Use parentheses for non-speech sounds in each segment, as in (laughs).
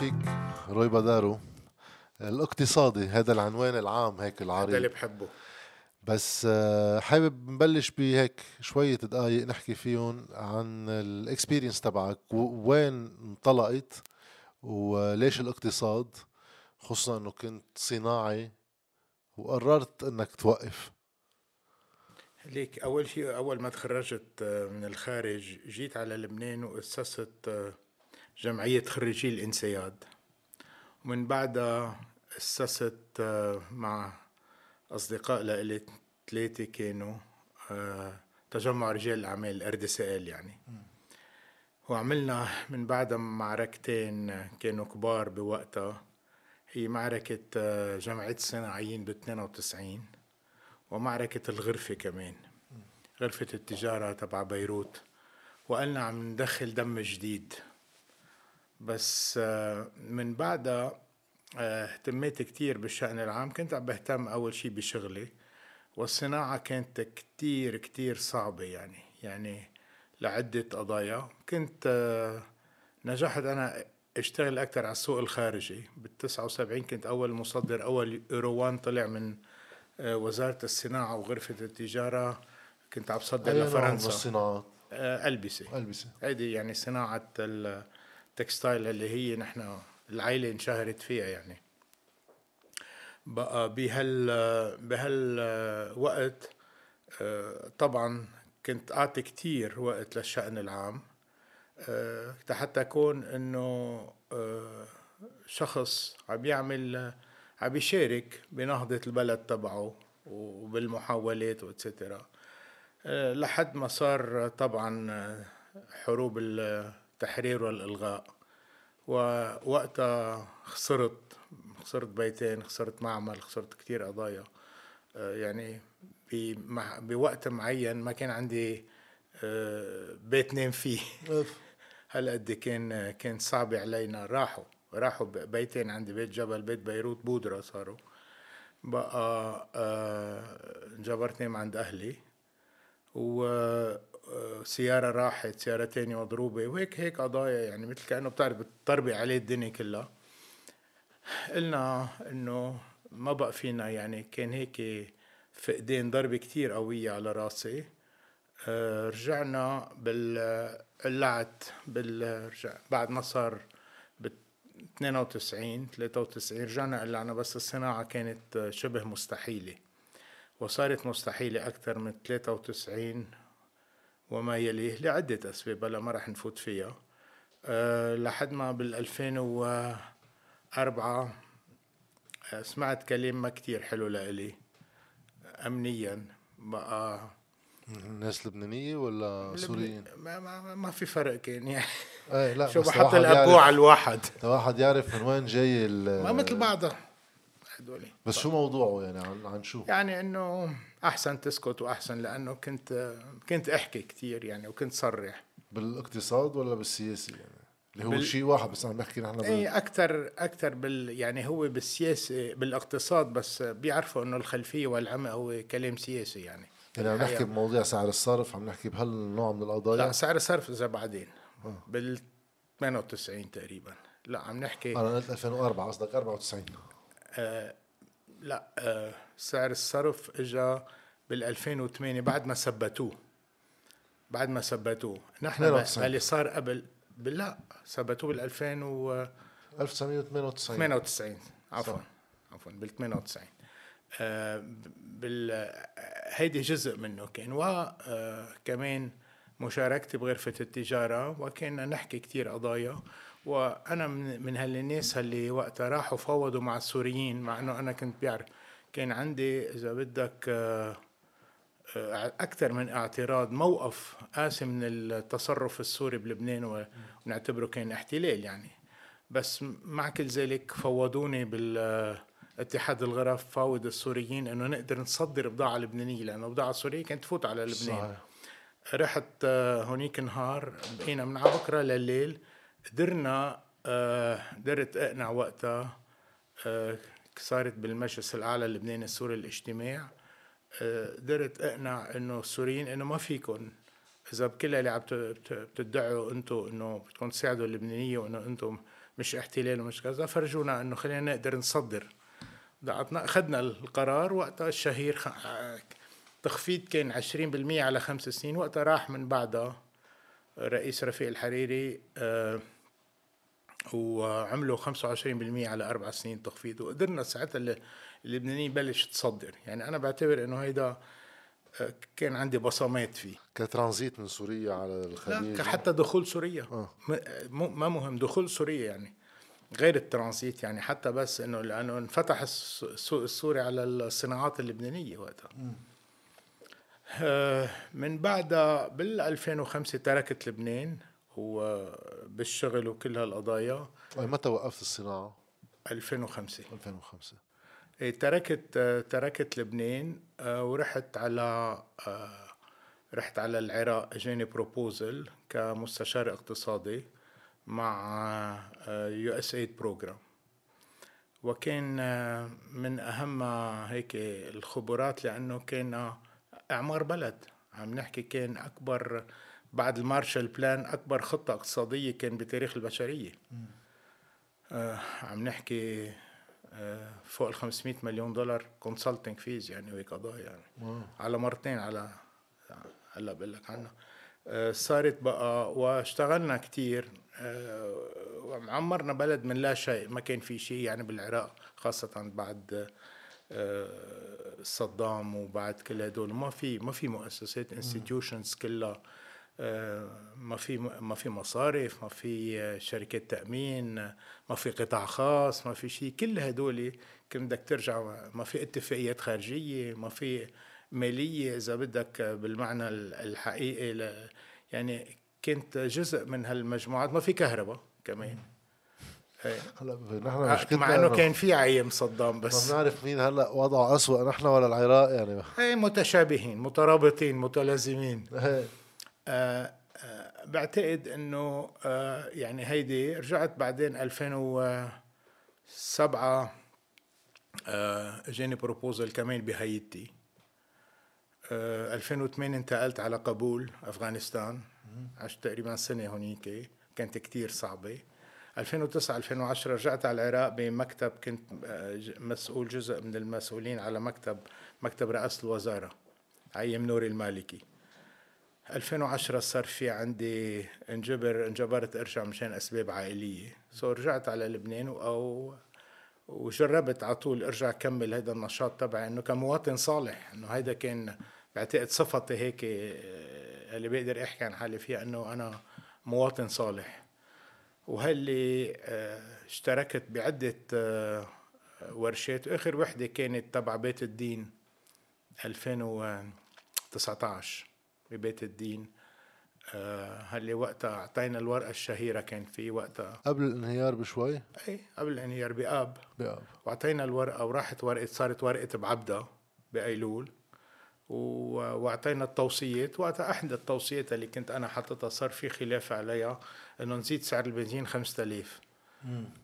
فيك روي بدارو. الاقتصادي هذا العنوان العام هيك العريض. هذا اللي بحبه. بس آه، حابب نبلش بهيك شوية دقايق نحكي فيهم عن الاكسبيرينس تبعك. وين انطلقت؟ وليش الاقتصاد؟ خصوصا إنه كنت صناعي وقررت إنك توقف. ليك أول شيء أول ما تخرجت آه، من الخارج جيت على لبنان وأسست آه، جمعية خريجي الانسياد. ومن بعدها أسست آه، مع أصدقاء لإلي ثلاثة كانوا تجمع رجال الأعمال آر يعني. وعملنا من بعدها معركتين كانوا كبار بوقتها. هي معركة جمعية الصناعيين ب 92 ومعركة الغرفة كمان غرفة التجارة تبع بيروت. وقالنا عم ندخل دم جديد. بس آه، من بعدها آه، اهتميت كتير بالشأن العام كنت عم بهتم أول شي بشغلي والصناعة كانت كتير كتير صعبة يعني يعني لعدة قضايا. كنت آه، نجحت أنا أشتغل أكثر على السوق الخارجي. بال 79 كنت أول مصدر أول يوروان طلع من وزارة الصناعة وغرفة التجارة. كنت عم بصدر لفرنسا. الصناعات؟ ألبسة. ألبسة. هيدي يعني صناعة التكستايل اللي هي نحن العائلة انشهرت فيها يعني. بقى بهال بهالوقت آه، طبعا كنت أعطي كتير وقت للشأن العام حتى أكون إنه شخص عم يعمل عم يشارك بنهضة البلد تبعه وبالمحاولات واتسترا آه، لحد ما صار طبعا آه، حروب التحرير والإلغاء ووقتها خسرت خسرت بيتين خسرت معمل خسرت كتير قضايا. آه، يعني بوقت معين ما كان عندي بيت نام فيه. (laughs) هلا قد كان كان صعب علينا. راحوا راحوا بيتين عندي بيت جبل بيت بيروت بودرة صاروا. بقى آه، جبرت نام عند أهلي. وسيارة آه، راحت سيارة تانية مضروبة وهيك هيك قضايا يعني مثل كأنه بتعرف بتطربي عليه الدنيا كلها. قلنا إنه ما بقى فينا يعني كان هيك فقدان ضربة كتير قوية على راسي. آه، رجعنا بالقلعت بالرجع بعد ما صار 92 93 رجعنا قلعنا بس الصناعة كانت شبه مستحيلة. وصارت مستحيلة أكثر من 93 وما يليه لعدة أسباب هلا ما رح نفوت فيها. أه لحد ما بال 2004 أه سمعت كلمة كتير حلو لإلي. أمنيا بقى. الناس لبنانية ولا سوريين؟ ما, ما, ما في فرق كان يعني. إيه لا شو بحط الأبوع على الواحد؟ الواحد يعرف من وين جاي ما مثل بعضها. هدولي بس شو موضوعه يعني؟ عن, عن شو؟ يعني إنه أحسن تسكت وأحسن لأنه كنت كنت أحكي كثير يعني وكنت صرح بالاقتصاد ولا بالسياسة يعني؟ اللي هو بال... شيء واحد بس عم بحكي نحن بال... إيه أكثر أكثر بال يعني هو بالسياسة بالاقتصاد بس بيعرفوا إنه الخلفية والعمق هو كلام سياسي يعني. يعني عم نحكي بمواضيع سعر الصرف عم نحكي بهالنوع من القضايا؟ لا سعر الصرف إذا بعدين. آه. بال 98 تقريبا. لا عم نحكي أنا قلت 2004 قصدك 94 آه لا آه سعر الصرف اجى بال 2008 بعد ما ثبتوه. بعد ما ثبتوه. نحن اللي صار قبل لا ثبتوه بال 2000 و 1998 98 عفوا. عفوا بال 98 آه بال هيدي جزء منه. كان وكمان آه مشاركتي بغرفة التجارة وكنا نحكي كتير قضايا. وأنا من, من هالناس اللي وقتها راحوا فوضوا مع السوريين مع أنه أنا كنت بعرف. كان عندي إذا بدك آه، آه، أكثر من اعتراض موقف قاسي من التصرف السوري بلبنان ونعتبره كان احتلال يعني. بس مع كل ذلك فوضوني بال اتحاد الغرف فاوض السوريين إنه نقدر نصدر بضاعة لبنانية لأنه البضاعه السوريه كانت تفوت على لبنان. صحيح. رحت آه، هونيك نهار بقينا من على بكرة لليل. قدرنا آه، قدرت اقنع وقتها آه، صارت بالمجلس الأعلى اللبناني السوري الاجتماع قدرت اقنع انه السوريين انه ما فيكم إذا بكل اللي عم بتدعوا أنتم انه بدكم تساعدوا اللبنانية وانه أنتم مش احتلال ومش كذا فرجونا انه خلينا نقدر نصدر ضغطنا أخذنا القرار وقتها الشهير. تخفيض كان 20% على خمس سنين وقتها راح من بعدها رئيس رفيق الحريري آه وعملوا 25% على أربع سنين تخفيض وقدرنا ساعتها اللبنانيين بلش تصدر. يعني أنا بعتبر إنه هيدا آه، كان عندي بصمات فيه. كترانزيت من سوريا على الخليج؟ لا حتى دخول سوريا. آه. ما مهم دخول سوريا يعني. غير الترانزيت يعني حتى بس إنه لأنه انفتح السوق السوري على الصناعات اللبنانية وقتها. آه، من بعدها بال 2005 تركت لبنان. وبالشغل وكل هالقضايا. متى وقفت الصناعة؟ 2005 2005 إيه، تركت تركت لبنان آه، ورحت على آه، رحت على العراق. إجاني proposal كمستشار اقتصادي مع USAID program وكان آه، من أهم هيك الخبرات لأنه كان إعمار بلد. عم نحكي كان أكبر بعد ال Marshall Plan أكبر خطة اقتصادية كان بتاريخ البشرية. آه عم نحكي آه فوق ال 500 مليون دولار consulting fees يعني وهيك قضايا يعني. على مرتين على هلا بقول لك عنها آه صارت بقى واشتغلنا كتير. عمرنا بلد من لا شيء ما كان في شيء يعني بالعراق خاصة بعد آه، صدام وبعد كل هدول. ما في ما في مؤسسات institutions كلها آه، ما في ما في مصارف ما في شركات تأمين ما في قطاع خاص ما في شيء. كل هدول كان بدك ترجع ما في اتفاقيات خارجية ما في مالية. إذا بدك بالمعنى الحقيقي يعني كنت جزء من هالمجموعات. ما في كهرباء كمان. هلا نحن مع إنه كان في عيم صدام بس. ما بنعرف مين هلا وضعه اسوء نحن ولا العراق يعني. إيه متشابهين مترابطين متلازمين. آه آه بعتقد إنه آه يعني هيدي رجعت بعدين 2007 آه إجاني بروبوزل كمان بهايتي. آه 2008 انتقلت على قبول أفغانستان. عشت تقريبا سنة هونيك. كانت كتير صعبة. 2009 2010 رجعت على العراق بمكتب كنت آه، مسؤول جزء من المسؤولين على مكتب مكتب رئاسة الوزارة أيام نوري المالكي. 2010 صار في عندي انجبر انجبرت أرجع مشان أسباب عائلية. سو رجعت على لبنان أو وجربت على طول أرجع كمل هذا النشاط تبعي إنه كمواطن صالح إنه هيدا كان بعتقد صفتي هيك آه، اللي بقدر احكي عن حالي فيها إنه أنا مواطن صالح. وهاللي آه، اشتركت بعدة آه، ورشات. آخر وحدة كانت تبع بيت الدين 2019 ببيت الدين. آه، هاللي وقتها أعطينا الورقة الشهيرة كان في وقتها قبل الانهيار بشوي؟ اي قبل الانهيار بآب. بآب. وأعطينا الورقة وراحت ورقة صارت ورقة بعبدة بأيلول. وأعطينا التوصيات. وقتها احدى التوصيات اللي كنت أنا حاططها صار في خلاف عليها إنه نزيد سعر البنزين 5000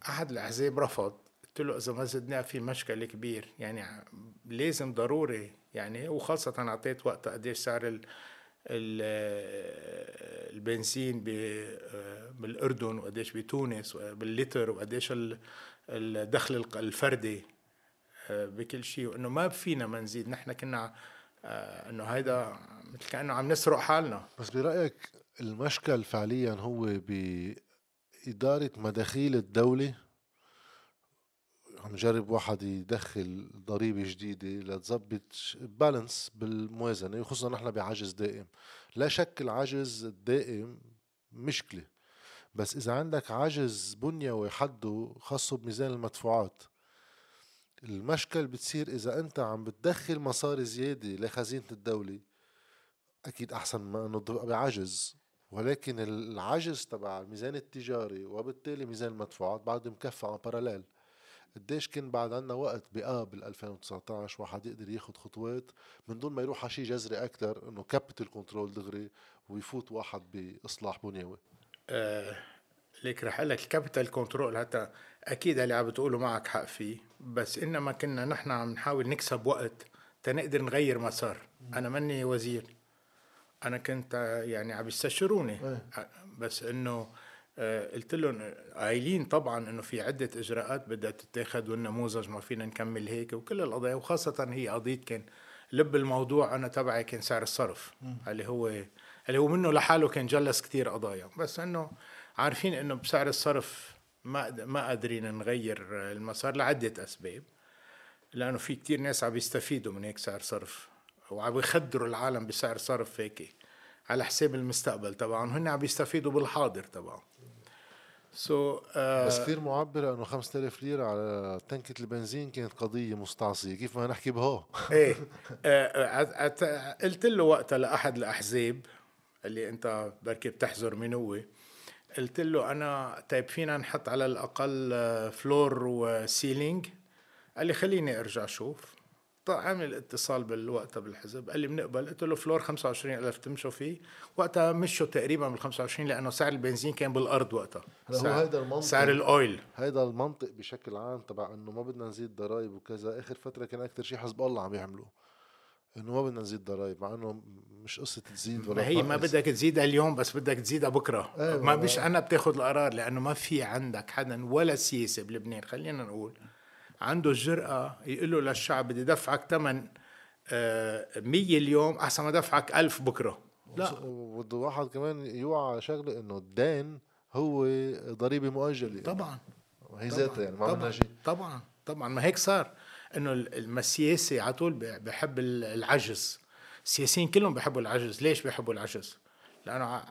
أحد الأحزاب رفض. قلت له إذا ما زدناه في مشكل كبير يعني لازم ضروري يعني وخاصة أعطيت وقتها قديش سعر ال البنزين بالأردن وقديش بتونس باللتر وقديش الدخل الفردي آه، بكل شيء. وإنه ما فينا ما نزيد. نحن كنا آه، إنه هيدا مثل كأنه عم نسرق حالنا. بس برأيك المشكل فعليا هو بإدارة مداخيل الدولة؟ عم جرب واحد يدخل ضريبة جديدة لتظبط بالانس بالموازنة خصوصا نحن بعجز دائم. لا شك العجز الدائم مشكلة بس إذا عندك عجز بنيوي حده خاصة بميزان المدفوعات. المشكل بتصير إذا أنت عم بتدخل مصاري زيادة لخزينة الدولة أكيد أحسن ما إنه تبقى بعجز. ولكن العجز تبع الميزان التجاري وبالتالي ميزان المدفوعات بعد مكفى en parallèle قديش كان بعد عنا وقت بآب بال 2019 واحد يقدر ياخد خطوات من دون ما يروح على شيء جذري أكثر إنه capital control دغري ويفوت واحد بإصلاح بنيوي. آه ليك رح أقول لك ال capital control حتى أكيد اللي عم بتقوله معك حق فيه بس إنما كنا نحن عم نحاول نكسب وقت تنقدر نغير مسار. أنا ماني وزير. أنا كنت يعني عم يستشروني إيه. بس إنه آه، قلت لهم قايلين طبعا إنه في عدة إجراءات بدها تتاخذ والنموذج ما فينا نكمل هيك وكل القضايا وخاصة هي قضية كان لب الموضوع أنا تبعي كان سعر الصرف اللي هو اللي هو منه لحاله كان جلس كتير قضايا. بس إنه عارفين إنه بسعر الصرف ما ما قادرين نغير المسار لعدة أسباب لأنه في كتير ناس عم يستفيدوا من هيك سعر صرف وعم يخدروا العالم بسعر صرف هيك على حساب المستقبل تبعهم هن عم يستفيدوا بالحاضر تبعهم. سو so, uh, بس كثير معبرة إنه 5000 ليرة على تنكة البنزين كانت قضية مستعصية. كيف ما نحكي بها (laughs) إيه. آه قلت له وقتها لأحد الأحزاب اللي أنت بركي بتحذر من هو قلت له أنا طيب فينا نحط على الأقل floor و ceiling قال لي خليني أرجع أشوف. عمل اتصال بالوقت بالحزب قال لي بنقبل. قلت له floor 25000 تمشوا فيه. وقتها مشوا تقريبا بال 25 لأنه سعر البنزين كان بالأرض وقتها. هو هيدا المنطق. سعر ال oil. هيدا المنطق بشكل عام تبع إنه ما بدنا نزيد ضرائب وكذا. آخر فترة كان أكثر شيء حزب الله عم يعملوه. إنه ما بدنا نزيد ضرائب مع إنه مش قصة تزيد ولا ما هي ما بدك تزيدها اليوم بس بدك تزيدها بكرة. أيوة ما مش أنا بتاخذ القرار لأنه ما في عندك حدا ولا سياسة بلبنان. خلينا نقول عنده الجرأة يقول له للشعب بدي دفعك ثمن 100 آه، اليوم أحسن ما دفعك ألف بكرة. لا. بده واحد كمان يوعى شغلة إنه الدين هو ضريبة مؤجلة. طبعا. هي ذاتها يعني ما طبعا. شيء. طبعا. طبعا. ما هيك صار. إنه السياسي على طول بحب العجز. السياسيين كلهم بحبوا العجز. ليش بحبوا العجز؟ لأنه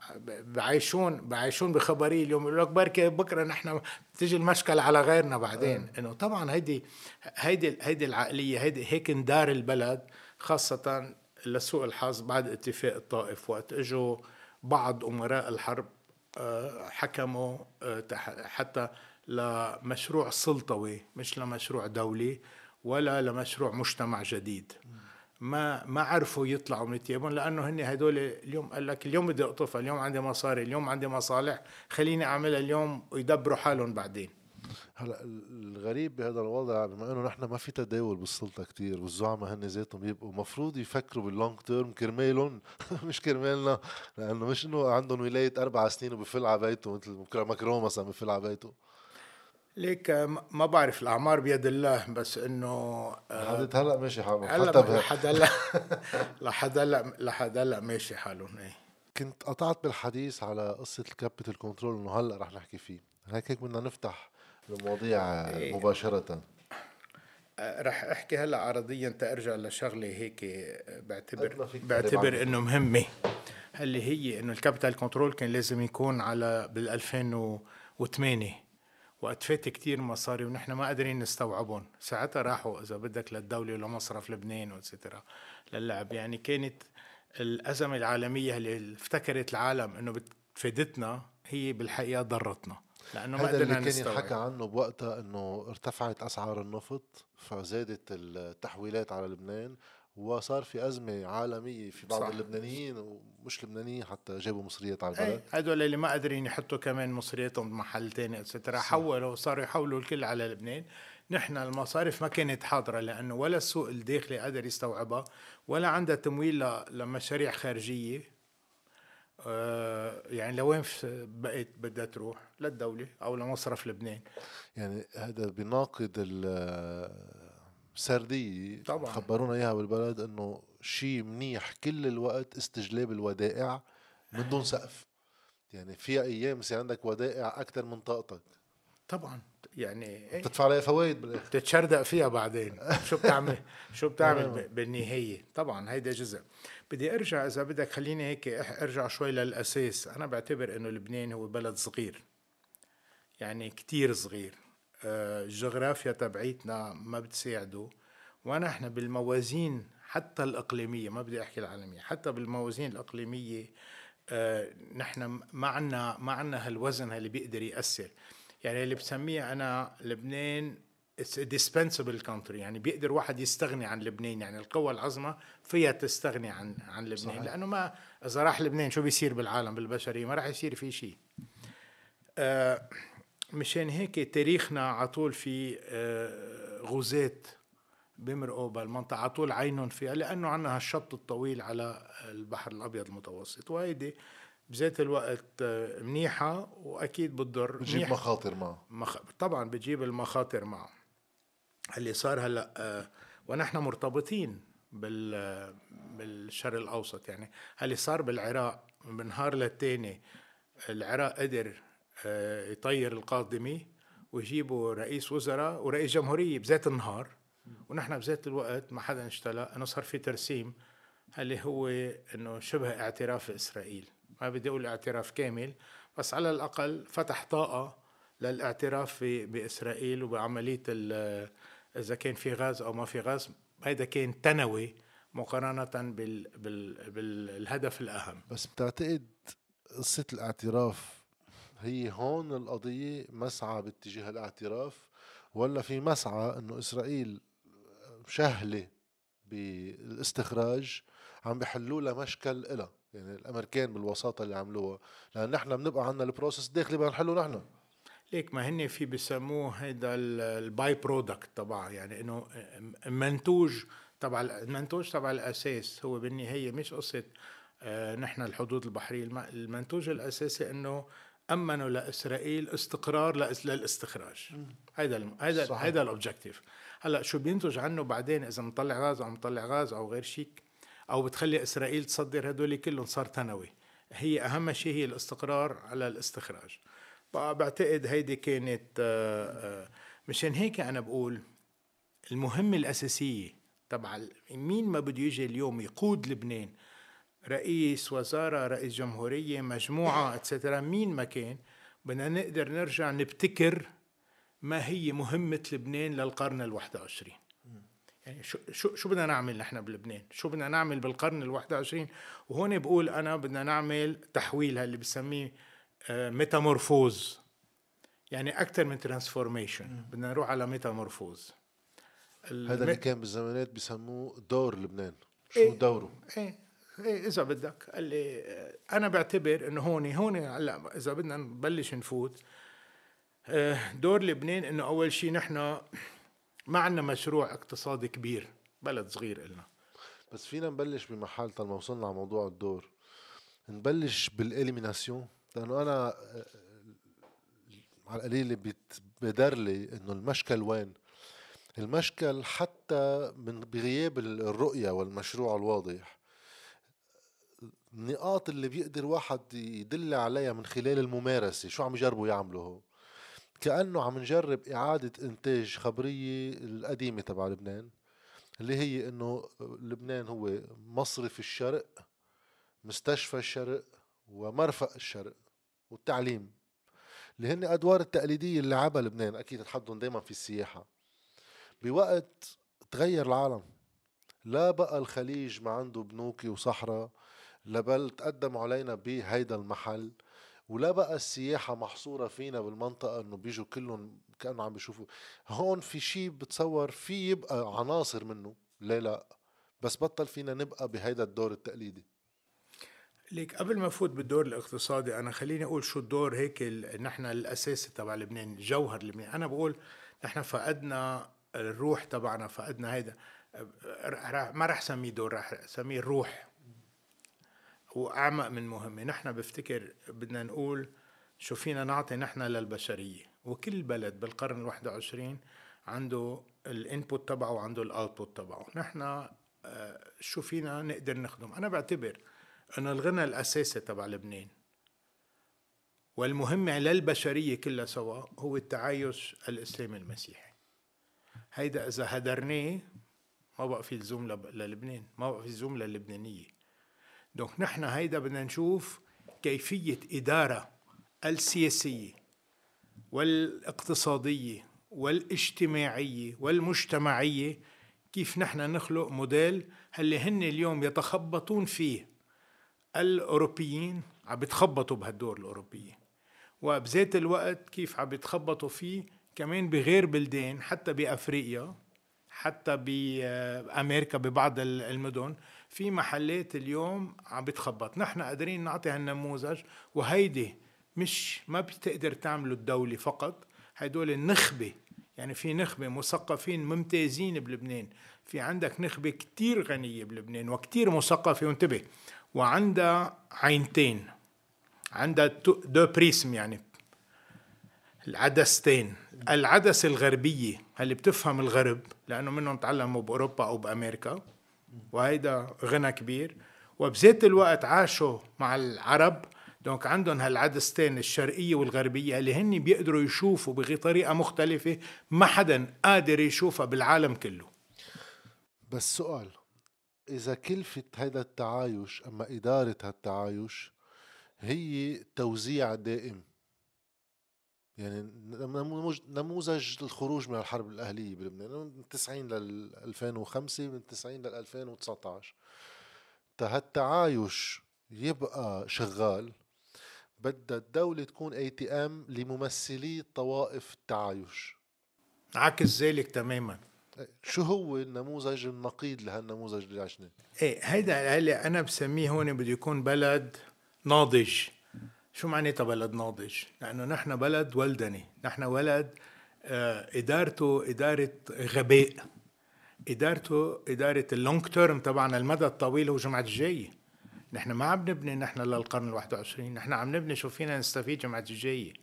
بعيشون بعيشون بخبريه اليوم. يقول لك بركي بكرة نحن تيجي المشكلة على غيرنا بعدين. آه. إنه طبعا هيدي هيدي هيدي العقلية هيدي هيك اندار البلد خاصة لسوء الحظ بعد اتفاق الطائف. وقت إجوا بعض أمراء الحرب آه، حكموا آه، حتى لمشروع سلطوي مش لمشروع دولي ولا لمشروع مجتمع جديد. ما ما عرفوا يطلعوا من ثيابهم لأنه هن هدول اليوم قال لك اليوم بدي اقطفها اليوم عندي مصاري اليوم عندي مصالح خليني أعملها اليوم ويدبروا حالهم بعدين. هلأ الغريب بهذا الوضع بما إنه نحن ما في تداول بالسلطة كتير والزعماء هن ذاتهم بيبقوا مفروض يفكروا باللونج تيرم كرمالهم (laughs) مش كرمالنا لأنه مش إنه عندهم ولاية أربع سنين وبفل على بيته مثل ماكرون مثلا بفل على بيته. ليك ما بعرف الأعمار بيد الله بس إنه آه، لحد هلأ ماشي حالهم هلأ لحد هلأ (laughs) لحد هلأ لحد هلأ ماشي حالهم إيه. كنت قطعت بالحديث على قصة ال capital control إنه هلأ رح نحكي فيه. هيك هيك بدنا نفتح المواضيع إيه. مباشرة. آه، رح أحكي هلأ عرضيا تأرجع لشغلة هيك بعتبر بعتبر إنه مهمة. اللي هي إنه ال capital control كان لازم يكون على بال 2008 وقت فات كتير مصاري ونحن ما قادرين نستوعبهم. ساعتها راحوا إذا بدك للدولة ولمصرف لبنان واتسترا للعب. يعني كانت الأزمة العالمية اللي افتكرت العالم إنه بتفيدتنا هي بالحقيقة ضرتنا لأنه ما قدرنا اللي كان ينحكى عنه بوقتها إنه ارتفعت أسعار النفط فزادت التحويلات على لبنان وصار في أزمة عالمية في بعض صح. اللبنانيين ومش لبنانيين حتى جابوا مصريات على البلد. هدول اللي ما قادرين يحطوا كمان مصرياتهم بمحل تاني اتسترا حولوا صاروا يحولوا الكل على لبنان. نحن المصارف ما كانت حاضرة لأنه ولا السوق الداخلي قادر يستوعبها ولا عندها تمويل لمشاريع خارجية. آه يعني لوين بقت بدها تروح؟ للدولة أو لمصرف لبنان. يعني هذا بناقض سرديه طبعا. خبرونا إياها بالبلد إنه شيء منيح كل الوقت استجلاب الودائع من دون سقف. يعني في أيام يصير عندك ودائع أكثر من طاقتك. طبعا. يعني إيه؟ بتدفع عليها فوائد بالآخر. تتشردق فيها بعدين. شو بتعمل؟ شو بتعمل (laughs) بالنهاية؟ طبعا هيدا جزء. بدي أرجع إذا بدك خليني هيك أرجع شوي للأساس. أنا بعتبر إنه لبنان هو بلد صغير. يعني كتير صغير. الجغرافيا تبعيتنا ما بتساعده. ونحن بالموازين حتى الإقليمية ما بدي أحكي العالمية حتى بالموازين الإقليمية آه، نحن ما عنا ما عنا هالوزن اللي بيقدر يأثر. يعني اللي بسميه أنا لبنان اتس dispensable country يعني بيقدر واحد يستغني عن لبنان يعني القوى العظمى فيها تستغني عن عن لبنان. صحيح. لأنه ما إذا راح لبنان شو بيصير بالعالم بالبشرية؟ ما راح يصير في شيء. آه مشان هيك تاريخنا على طول في آه، غزاة بمرقوا بالمنطقة على طول عينهم فيها لأنه عندنا هالشط الطويل على البحر الأبيض المتوسط. وهيدي بذات الوقت آه، منيحة وأكيد بتضر. بتجيب. مخاطر معه مخ... طبعا بتجيب المخاطر معه اللي صار هلأ آه، ونحن مرتبطين بال بالشرق الأوسط يعني. اللي صار بالعراق من نهار للتاني العراق قدر يطير القاضمي ويجيبوا رئيس وزراء ورئيس جمهورية بذات النهار. ونحن بذات الوقت ما حدا اشتلى. انه صار في ترسيم اللي هو إنه شبه اعتراف إسرائيل. ما بدي أقول اعتراف كامل بس على الأقل فتح طاقة للاعتراف بإسرائيل وبعملية إذا كان في غاز أو ما في غاز. هيدا كان ثانوي مقارنة بال بال بالهدف الأهم. بس بتعتقد قصة الاعتراف هي هون القضية مسعى باتجاه الاعتراف ولا في مسعى إنه إسرائيل شهلة بالاستخراج عم بيحلوا لها مشكل إلها يعني الأمريكان بالوساطة اللي عملوها لأن نحن بنبقى عندنا ال process الداخلي بدنا نحله نحن. ليك ما هن في بسموه هيدا ال by-product تبعها يعني إنه منتوج تبع المنتوج تبع الأساس هو بالنهاية مش قصة آه، نحن الحدود البحرية الم- المنتوج الأساسي إنه امنوا لإسرائيل استقرار للاستخراج. هيدا هيدا صحيح. هيدا الاوبجيكتيف هلأ شو بينتج عنه بعدين إذا مطلع غاز أو مطلع غاز أو غير شيء أو بتخلي إسرائيل تصدر هدول كلهم؟ صار تنوي. هي أهم شيء هي الاستقرار على الاستخراج. بعتقد هيدي كانت آه، آه، مشان هيك أنا بقول المهمة الأساسية تبع مين ما بده يجي اليوم يقود لبنان رئيس وزارة رئيس جمهورية مجموعة اتسترا مين ما كان بدنا نقدر نرجع نبتكر ما هي مهمة لبنان للقرن الواحد وعشرين. يعني شو شو شو بدنا نعمل نحن بلبنان؟ شو بدنا نعمل بالقرن الواحد وعشرين؟ وهون بقول أنا بدنا نعمل تحويل اللي بسميه métamorphose يعني أكثر من transformation بدنا نروح على métamorphose هذا اللي كان بالزمانات بسموه دور لبنان. شو إيه. دوره؟ إيه. إيه إذا بدك. قال لي آه، أنا بعتبر إنه هون هون هلأ إذا بدنا نبلش نفوت آه، دور لبنان إنه أول شيء نحن ما عندنا مشروع اقتصادي كبير بلد صغير إلنا. بس فينا نبلش بمحل طالما وصلنا على موضوع الدور. نبلش بالإليميناسيون لأنه أنا آه، على القليل بيتبادر لي إنه المشكل وين؟ المشكل حتى من بغياب الرؤية والمشروع الواضح. النقاط اللي بيقدر واحد يدل عليها من خلال الممارسة شو عم يجربوا يعملوا هو؟ كأنه عم نجرب إعادة إنتاج خبرية القديمة تبع لبنان اللي هي إنه لبنان هو مصرف الشرق مستشفى الشرق ومرفأ الشرق والتعليم اللي هن أدوار التقليدية اللي لعبها لبنان أكيد تحدهم دايما في السياحة. بوقت تغير العالم لا بقى الخليج ما عنده بنوكي وصحراء لا بل تقدموا علينا بهيدا المحل ولا بقى السياحة محصورة فينا بالمنطقة إنه بيجوا كلهم كأنه عم بيشوفوا. هون في شيء بتصور في يبقى عناصر منه. ليه لا بس بطل فينا نبقى بهيدا الدور التقليدي. ليك قبل ما أفوت بالدور الاقتصادي أنا خليني أقول شو الدور هيك نحن الأساسي تبع لبنان جوهر لبنان. أنا بقول نحن فقدنا الروح تبعنا فقدنا هيدا. ما رح سميه دور رح سميه الروح وأعمق من مهمة. نحن بفتكر بدنا نقول شو فينا نعطي نحن للبشرية. وكل بلد بالقرن الواحد وعشرين عنده ال input تبعه وعنده ال output تبعه. نحن آه، شو فينا نقدر نخدم؟ أنا بعتبر إنه الغنى الأساسي تبع لبنان. والمهمة للبشرية كلها سوا هو التعايش الإسلامي المسيحي. هيدا إذا هدرناه ما بقى في لزوم لب- للبنان ما بقى في لزوم للبنانية. donc نحن هيدا بدنا نشوف كيفية إدارة السياسية والاقتصادية والاجتماعية والمجتمعية كيف نحن نخلق موديل اللي هن اليوم يتخبطون فيه الأوروبيين عم بيتخبطوا بهالدور الاوروبيين وبذات الوقت كيف عم بيتخبطوا فيه كمان بغير بلدان حتى بأفريقيا حتى بأمريكا ببعض ال- المدن. في محلات اليوم عم بتخبط. نحن قادرين نعطي هالنموذج وهيدي مش ما بتقدر تعمله الدولة فقط. هدول النخبة يعني في نخبة مثقفين ممتازين بلبنان. في عندك نخبة كتير غنية بلبنان وكتير مثقفة. وانتبه وعندها عينتين. عندها دو بريسم يعني العدستين. العدسة الغربية اللي بتفهم الغرب؟ لأنه منهم تعلموا بأوروبا أو بأمريكا. وهيدا غنى كبير. وبذات الوقت عاشوا مع العرب. دونك عندهم هالعدستين الشرقية والغربية اللي هن بيقدروا يشوفوا بطريقة مختلفة ما حدا قادر يشوفها بالعالم كله. بس سؤال إذا كلفة هيدا التعايش أما إدارة هالتعايش هي توزيع دائم يعني نموذج الخروج من الحرب الأهلية بلبنان. من 90 لل 2005 من 90 لل 2019 تا هالتعايش يبقى شغال بدها الدولة تكون ATM لممثلي طوائف التعايش. عكس ذلك تماما. شو هو النموذج النقيض لهالنموذج اللي عشناه؟ إيه هيدا اللي أنا بسميه هون بده يكون بلد ناضج. شو معناتها بلد ناضج؟ لأنه نحن بلد ولدني، نحن ولد آه، إدارته إدارة غباء إدارته إدارة ال long term تبعنا المدى الطويل هو جمعة الجايه نحن ما عم نبني نحن للقرن ال 21 نحن عم نبني شو فينا نستفيد جمعة الجايه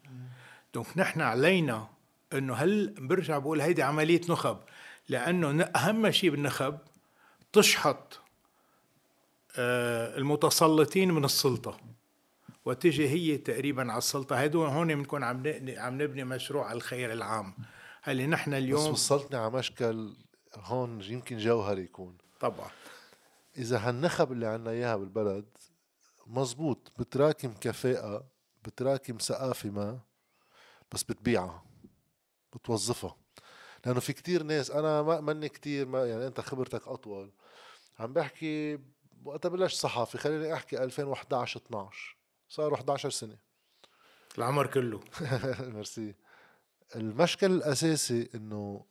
donc نحن علينا إنه هل برجع بقول هيدي عملية نخب؟ لأنه أهم شيء بالنخب تشحط آه، المتسلطين من السلطة. وتجي هي تقريبا على السلطة. هدول هون بنكون عم عم نبني مشروع الخير العام. اللي نحن بس اليوم وصلتني على مشكل هون يمكن جوهري يكون. طبعا. إذا هالنخب اللي عنا إياها بالبلد مزبوط بتراكم كفاءة بتراكم ثقافة ما بس بتبيعها بتوظفها. لأنه في كتير ناس أنا ما مني كتير ما يعني أنت خبرتك أطول عم بحكي وقتها بلش صحفي خليني أحكي 2011 12 صاروا 11 سنة. (laughs) العمر كله. ميرسي. المشكل الأساسي إنه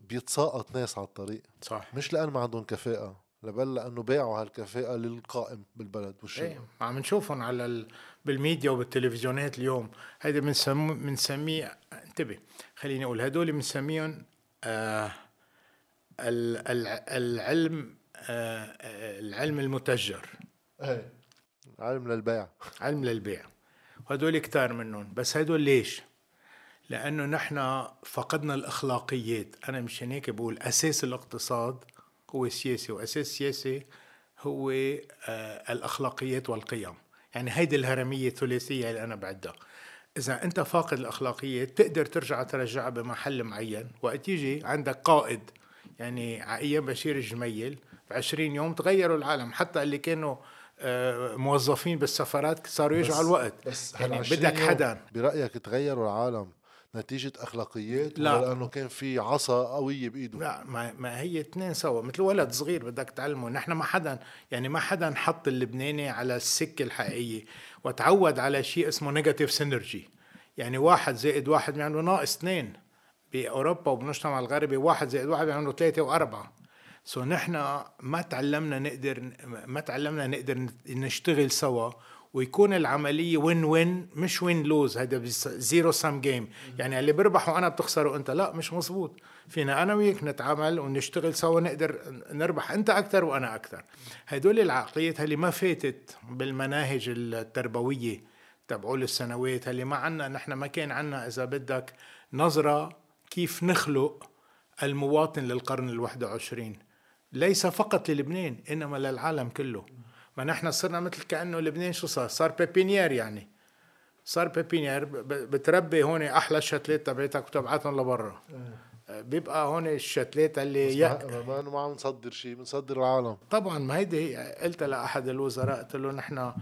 بيتساقط ناس على الطريق. صح. مش لأن ما عندهم كفاءة لبل لأنه باعوا هالكفاءة للقائم بالبلد والشغل إيه عم نشوفهم على ال... بالميديا وبالتلفزيونات اليوم. هيدا بنسميه بنسميه انتبه خليني أقول هدول بنسميهم آه ال... ال... العلم آه آه، العلم المتجر. إيه. علم للبيع. علم للبيع. وهدول كتار منهم. بس هدول ليش؟ لأنه نحن فقدنا الأخلاقيات. أنا مشان هيك بقول أساس الاقتصاد هو السياسي وأساس السياسي هو آه الأخلاقيات والقيم. يعني هيدي الهرمية الثلاثية اللي أنا بعدها. إذا أنت فاقد الأخلاقيات تقدر ترجع ترجعها بمحل معين. وقت يجي عندك قائد يعني على أيام بشير الجميل ب 20 يوم تغيروا العالم. حتى اللي كانوا موظفين بالسفارات صاروا يجوا على الوقت. بس يعني بدك حدا. برأيك تغيروا العالم نتيجة أخلاقيات لا. ولا لأنه كان في عصا قوية بإيده؟ لا ما, ما هي اثنين سوا. مثل ولد صغير بدك تعلمه. نحن ما حدا يعني ما حدا حط اللبناني على السكة الحقيقية. وتعود على شيء اسمه negative synergy يعني واحد زائد واحد بيعملوا ناقص اثنين بأوروبا وبالمجتمع الغربي. واحد زائد واحد بيعملوا ثلاثة وأربعة. so نحن ما تعلمنا نقدر ما تعلمنا نقدر نشتغل سوا ويكون العملية win win مش win lose هذا zero sum game يعني اللي بربح وأنا بتخسر وانت لا مش مزبوط فينا أنا وياك نتعامل ونشتغل سوا نقدر نربح أنت أكثر وأنا أكثر. هدول العقليات اللي ما فاتت بالمناهج التربوية تبعول السنوات اللي ما عنا نحن ما كان عنا إذا بدك نظرة كيف نخلق المواطن للقرن الواحد وعشرين. ليس فقط للبنان إنما للعالم كله. ما نحن صرنا مثل كأنه لبنان شو صار؟ صار بيبينير يعني. صار بيبينير بتربي هون أحلى الشتلات تبعتك وتبعتهم لبرا. بيبقى هون الشتلات اللي ي... ما ما عم نصدر شيء بنصدر العالم. طبعا ما هيدي هي. قلت لأحد الوزراء قلت له نحن آه،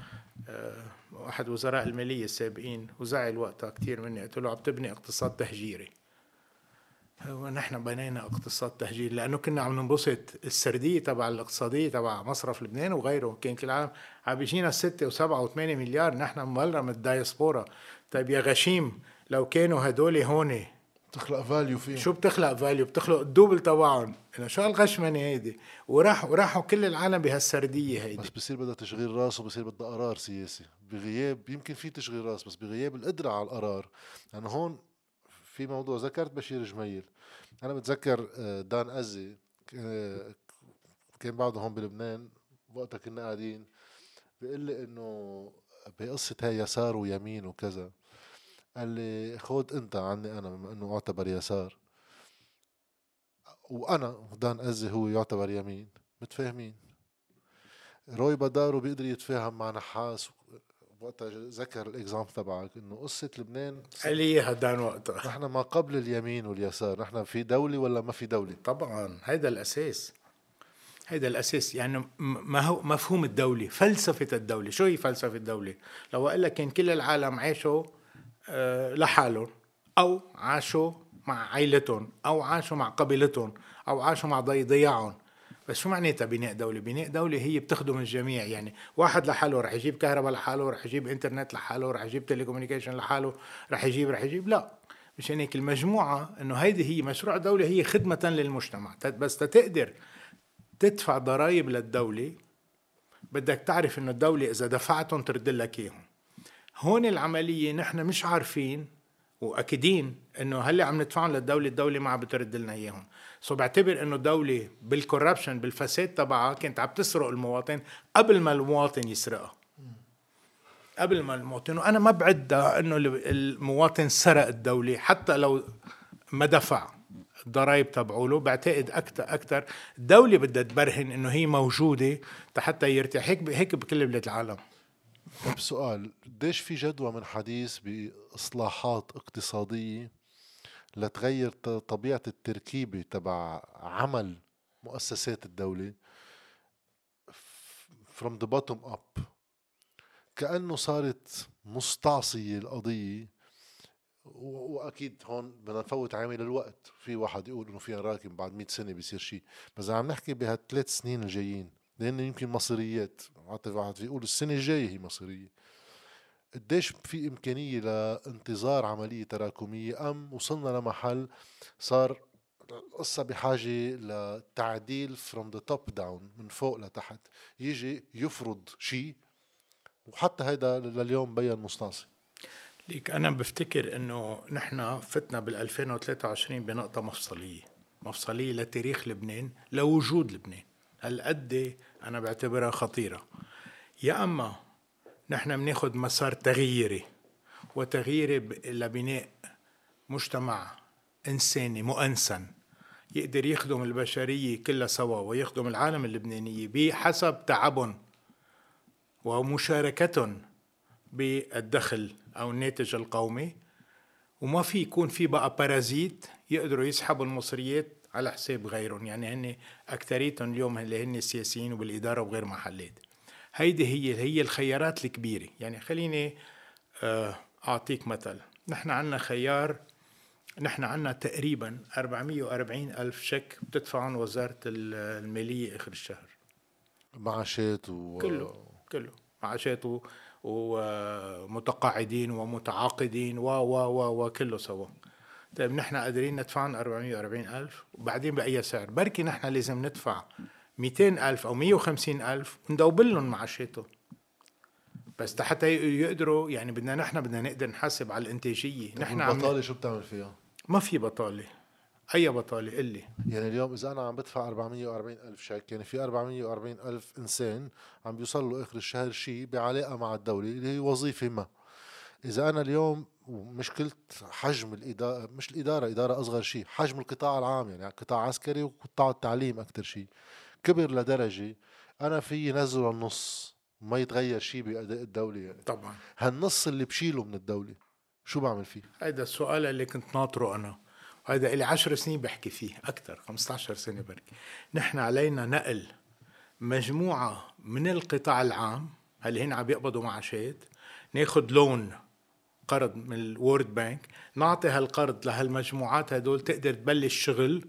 احد وزراء المالية السابقين وزعل وقتها كثير مني قلت له عم تبني اقتصاد تهجيري. هو نحن بنينا اقتصاد تهجيري لأنه كنا عم ننبسط السردية تبع الاقتصادية تبع مصرف لبنان وغيره كان كل العالم عم بيجينا 6 و7 و8 مليار نحن مبلغ من الدايسبورا. طيب يا غشيم لو كانوا هدول هون تخلق value فيه شو بتخلق value بتخلق ال double تبعهم. إنه شو هالغشمنة هيدي؟ وراح وراحوا كل العالم بهالسردية هيدي. بس بصير بدها تشغيل راس وبصير بدها قرار سياسي. بغياب يمكن في تشغيل راس بس بغياب القدرة على القرار. لأنه هون في موضوع ذكرت بشير جميل. أنا بتذكر آه، دان أزي آه، كان بعده هون بلبنان وقتها كنا قاعدين بيقول لي إنه بقصة هاي يسار ويمين وكذا. قال لي خود أنت عني أنا بما إنه اعتبر يسار. وأنا دان أزي هو يعتبر يمين. متفاهمين. روي بدارو بيقدر يتفاهم مع نحاس وقتها ذكر الاكزامبل تبعك إنه قصة لبنان قال لي اياها دان وقتها. نحن ما قبل اليمين واليسار نحن في دولة ولا ما في دولة؟ طبعا هيدا الأساس. هيدا الأساس يعني ما هو مفهوم الدولة فلسفة الدولة. شو هي فلسفة الدولة؟ لو أقول لك كان كل العالم عاشوا آه، لحالهم أو عاشوا مع عائلتهم أو عاشوا مع قبيلتهم أو عاشوا مع ضياعهم بس شو معناتها بناء دولة؟ بناء دولة هي بتخدم الجميع يعني واحد لحاله رح يجيب كهرباء لحاله رح يجيب إنترنت لحاله رح يجيب تليكومينيكيشن لحاله رح يجيب رح يجيب لا. مشان هيك المجموعة إنه هيدي هي مشروع دولة هي خدمة للمجتمع. بس تقدر تدفع ضرائب للدولة بدك تعرف إنه الدولة إذا دفعتهم ترد لك إياهم. هون العملية نحن مش عارفين واكيدين إنه هل عم ندفعهم للدولة؟ الدولة ما عم بترد لنا إياهم. so بعتبر إنه الدولة بال corruption بالفساد تبعها كانت عم تسرق المواطن قبل ما المواطن يسرقها. قبل ما المواطن وأنا ما بعدها إنه المواطن سرق الدولة حتى لو ما دفع الضرائب تبعوله. بعتقد أكثر أكثر الدولة بدها تبرهن إنه هي موجودة حتى يرتاح. هيك هيك بكل بلاد العالم. طيب سؤال قديش في جدوى من حديث بإصلاحات اقتصادية لتغير طبيعة التركيبة تبع عمل مؤسسات الدولة from the bottom up كأنه صارت مستعصية القضية وأكيد هون بدنا نفوت عامل الوقت. في واحد يقول إنه فينا راكب بعد 100 سنة بيصير شيء بس عم نحكي بهالثلاث سنين الجايين. لأن يمكن مصيريات. حتى واحد يقول السنة الجاية هي مصيرية. قديش في إمكانية لانتظار عملية تراكمية؟ أم وصلنا لمحل صار القصة بحاجة لتعديل from the top down من فوق لتحت. يجي يفرض شيء وحتى هيدا لليوم بين مستعصي ليك أنا بفتكر إنه نحن فتنا بال 2023 بنقطة مفصلية. مفصلية لتاريخ لبنان لوجود لبنان. هالقد أنا بعتبرها خطيرة. يا أما نحن بناخذ مسار تغييري وتغييري لبناء مجتمع إنساني مؤنسن يقدر يخدم البشرية كلها سوا ويخدم العالم اللبنانيه بحسب تعبهم ومشاركتهم بالدخل أو الناتج القومي. وما في يكون في بقى بارازيت يقدروا يسحبوا المصريات على حساب غيرهم يعني هن أكثريتهم اليوم اللي هن السياسيين وبالإدارة وغير محلات. هيدي هي هي الخيارات الكبيرة. يعني خليني آه، أعطيك مثل. نحن عنا خيار نحن عنا تقريبا 440 ألف شيك بتدفعهم وزارة المالية آخر الشهر. معاشات و... كله كله. معاشات و... ومتقاعدين ومتعاقدين و و و وكله سوا. طيب نحن قادرين ندفع 440 ألف وبعدين بأي سعر؟ بركي نحن لازم ندفع 200 ألف أو 150 ألف وندوب لهم معاشاتهم بس حتى يقدروا يعني بدنا نحن بدنا نقدر نحاسب على الإنتاجية. نحن البطاله شو بتعمل فيها؟ ما في بطالة. أي بطالة؟ قل لي. يعني اليوم إذا أنا عم بدفع 440 ألف شيك يعني في 440 ألف إنسان عم بيوصل له اخر الشهر شيء بعلاقة مع الدولة اللي هي وظيفة ما. إذا أنا اليوم ومشكلة حجم الإدارة مش الإدارة إدارة أصغر شيء حجم القطاع العام يعني قطاع عسكري وقطاع التعليم أكثر شيء. كبر لدرجة أنا في نزله النص ما يتغير شيء بأداء الدولة يعني. طبعا. هالنص اللي بشيله من الدولة شو بعمل فيه؟ هيدا السؤال اللي كنت ناطره أنا. هذا إلي عشر سنين بحكي فيه أكثر 15 سنة بركي. نحن علينا نقل مجموعة من القطاع العام اللي هن عم يقبضوا معاشات ناخذ لون قرض من ال World Bank نعطي هالقرض لهالمجموعات هدول تقدر تبلش شغل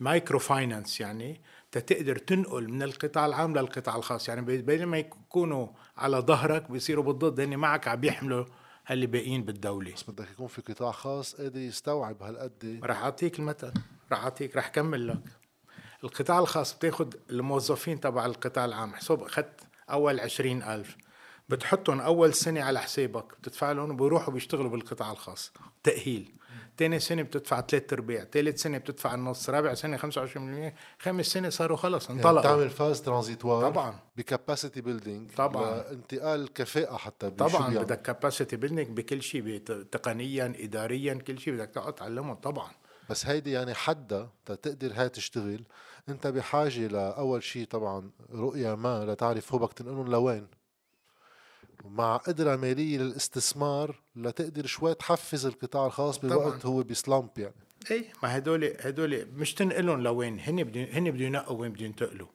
microfinance يعني تقدر تنقل من القطاع العام للقطاع الخاص. يعني بينما يكونوا على ظهرك بيصيروا بالضد هن معك عم يحملوا هاللي باقيين بالدولة. بس بدك يكون في قطاع خاص قادر يستوعب هالقد. رح أعطيك المثل رح أعطيك رح كمل لك. القطاع الخاص بتاخد الموظفين تبع القطاع العام. حسب أخذت أول عشرين ألف. بتحطهم أول سنة على حسابك بتدفع لهم وبيروحوا بيشتغلوا بالقطاع الخاص. تأهيل. تاني سنة بتدفع ثلاث أرباع ثالث سنة بتدفع النص رابع سنة 25% خامس سنة صاروا خلص يعني انطلقوا. بتعمل فاز ترانزيتوار طبعا. ب capacity building طبعاً. انتقال كفاءة حتى طبعا. بدك capacity building بكل شيء تقنيا اداريا كل شيء بدك تقعد تعلمهم طبعا. بس هيدي يعني حدا تقدر هاي تشتغل. انت بحاجة لأول شيء طبعا رؤية ما لتعرف هو بدك تنقلهم لوين. مع قدرة مالية للاستثمار لتقدر شوي تحفز القطاع الخاص بوقت هو ب slump يعني. اي ما هدول هدول مش تنقلهم لوين هن بدهم هن بدهم ينقوا وين بدهم ينتقلوا.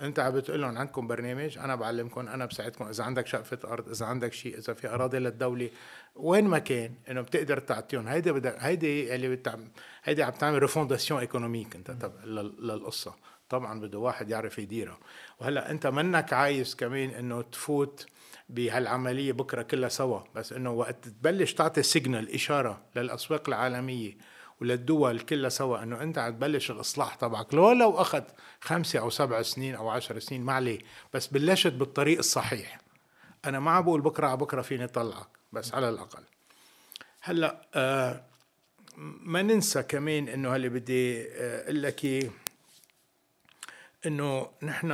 انت عم بتقول لهم عندكم برنامج أنا بعلمكم أنا بساعدكم إذا عندك شقفة أرض إذا عندك شيء إذا في أراضي للدولة. وين ما كان إنه بتقدر تعطيهم. هيدي بدك هيدي اللي بتعمل هيدي عم تعمل refondation économique أنت لل- للقصة. طبعا بده واحد يعرف يديرها. وهلأ أنت منك عايز كمان إنه تفوت بهالعملية بكرة كلها سوا. بس إنه وقت تبلش تعطي signal إشارة للأسواق العالمية وللدول كلها سوا إنه أنت عم تبلش الإصلاح تبعك. لو لو أخذ خمسة أو سبع سنين أو عشر سنين ما عليه. بس بلشت بالطريق الصحيح. أنا ما عم بقول بكرة على بكرة فيني طلعك بس على الأقل. هلأ آه ما ننسى كمان إنه هاللي بدي آه، أقول لك إياه، إنه نحن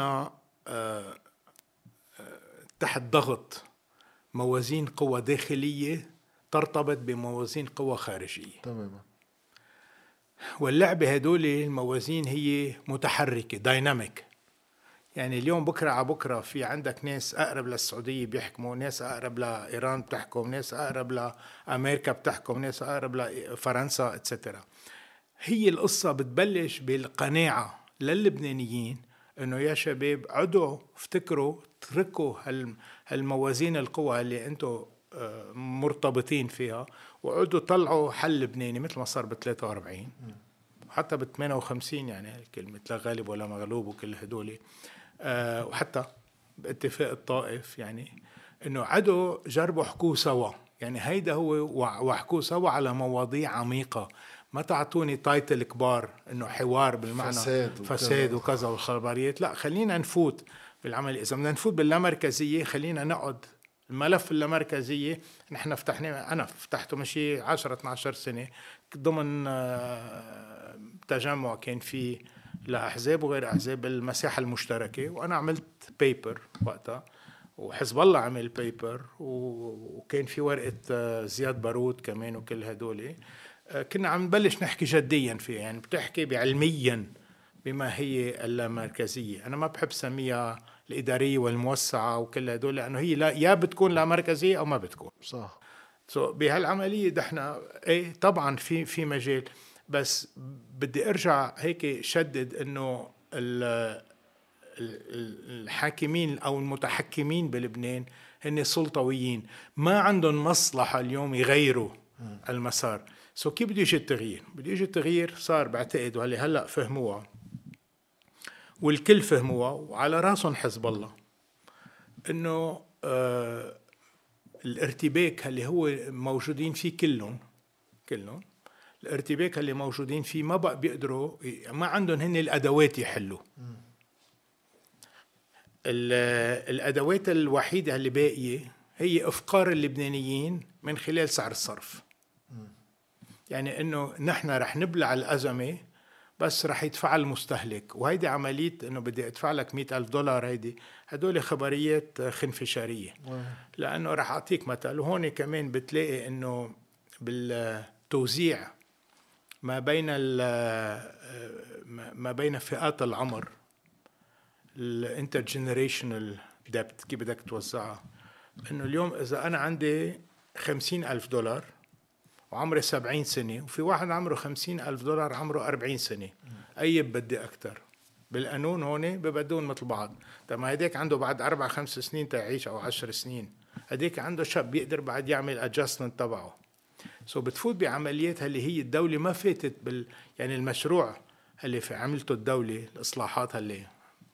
آه، تحت ضغط موازين قوى داخلية ترتبط بموازين قوى خارجية. تماما. واللعبة هدول الموازين هي متحركة دايناميك يعني اليوم بكرة على بكرة في عندك ناس أقرب للسعودية بيحكموا ناس أقرب لإيران بتحكم ناس أقرب لأمريكا بتحكم ناس أقرب لفرنسا اتسترا هي القصة بتبلش بالقناعة للبنانيين إنه يا شباب عدوا افتكروا اتركوا هال- هالموازين القوى اللي أنتم آه، مرتبطين فيها وعدوا طلعوا حل لبناني مثل ما صار ب 43 وحتى ب 58 يعني كلمة لا غالب ولا مغلوب وكل هدول. آه، وحتى باتفاق الطائف يعني إنه عدوا جربوا حكوا سوا. يعني هيدا هو وحكوا سوا على مواضيع عميقة. ما تعطوني تايتل كبار إنه حوار بالمعنى فساد وكذا. فساد وكذا والخبريات. لا خلينا نفوت. بالعمل. إذا بدنا نفوت باللامركزية خلينا نقعد الملف اللامركزية. نحن فتحناه أنا فتحته مشي 10 12 سنة. ضمن آه، تجمع كان في لاحزاب وغير أحزاب المساحه المشتركة. وأنا عملت paper وقتها. وحزب الله عمل paper وكان في ورقة آه، زياد بارود كمان وكل هدول. آه، كنا عم نبلش نحكي جديا فيها. يعني بتحكي بعلميا بما هي اللامركزية. أنا ما بحب سميها الإدارية والموسعة وكل هدول لأنه هي لا يا بتكون لا مركزيه أو ما بتكون. صح. so بهالعملية نحن إيه طبعا في في مجال بس بدي أرجع هيك شدد إنه ال- ال- الحاكمين أو المتحكمين بلبنان هن سلطويين ما عندهم مصلحة اليوم يغيروا المسار. so كيف بده يجي التغيير؟ بده يجي التغيير صار بعتقد وهلي هلا فهموها. والكل فهموها وعلى راسهم حزب الله. إنه آه الارتباك اللي هو موجودين فيه كلهم كلهم الارتباك اللي موجودين فيه ما بقى بيقدروا ما عندهم هن الأدوات يحلوا ال- الأدوات الوحيدة اللي باقية هي إفقار اللبنانيين من خلال سعر الصرف. يعني إنه نحن رح نبلع الأزمة بس رح يدفع المستهلك. وهيدي عملية إنه بدي أدفع لك مئة ألف دولار هيدي. هدول خبريات خنفشاريه لأنه رح أعطيك مثل. وهون كمان بتلاقي إنه بالتوزيع ما بين ما بين فئات العمر ال intergenerational debt كيف بدك توزعها. إنه اليوم إذا أنا عندي خمسين ألف دولار وعمري سبعين سنة وفي واحد عمره خمسين ألف دولار عمره أربعين سنة. أي بدي أكتر؟ بالقانون هون ببدون مثل بعض. طب ما هديك عنده بعد أربع خمس سنين تعيش أو عشر سنين. هديك عنده شاب بيقدر بعد يعمل adjustment تبعه. so بتفوت بعمليات اللي هي الدولة ما فاتت بال يعني المشروع اللي في عملته الدولة الإصلاحات اللي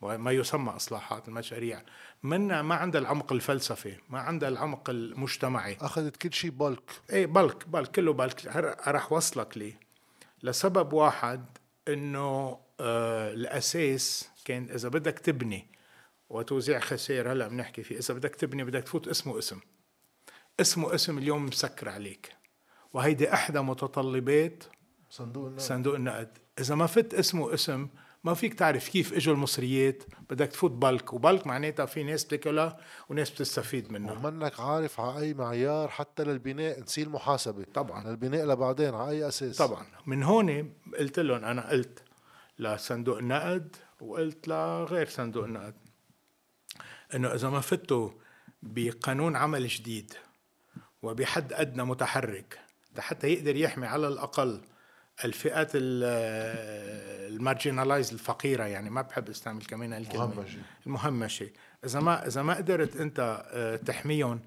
ما يسمى إصلاحات المشاريع. منا ما عندها العمق الفلسفي ما عندها العمق المجتمعي. أخذت كل شيء bloc إيه bloc bloc كله bloc. رح وصلك ليه لسبب واحد إنه آه الأساس كان إذا بدك تبني وتوزيع خسائر هلأ بنحكي فيه. إذا بدك تبني بدك تفوت اسمه اسم. اسمه اسم اليوم مسكر عليك. وهيدي إحدى متطلبات صندوق النقد. صندوق النقد. إذا ما فت اسمه اسم ما فيك تعرف كيف إجوا المصريات؟ بدك تفوت بلك وبلك معناتها في ناس بتاكلها وناس بتستفيد منها. ومنك عارف على أي معيار حتى للبناء نسي المحاسبه طبعا. للبناء لبعدين على أي أساس؟ طبعا. من هون قلت لهم أنا قلت لصندوق النقد وقلت لغير صندوق النقد. إنه إذا ما فتوا بقانون عمل جديد وبحد أدنى متحرك حتى يقدر يحمي على الأقل الفئات المارجنالايز الفقيرة يعني ما بحب أستعمل كمان الكلمة. المهمشه إذا ما إذا ما قدرت أنت آه، تحميهم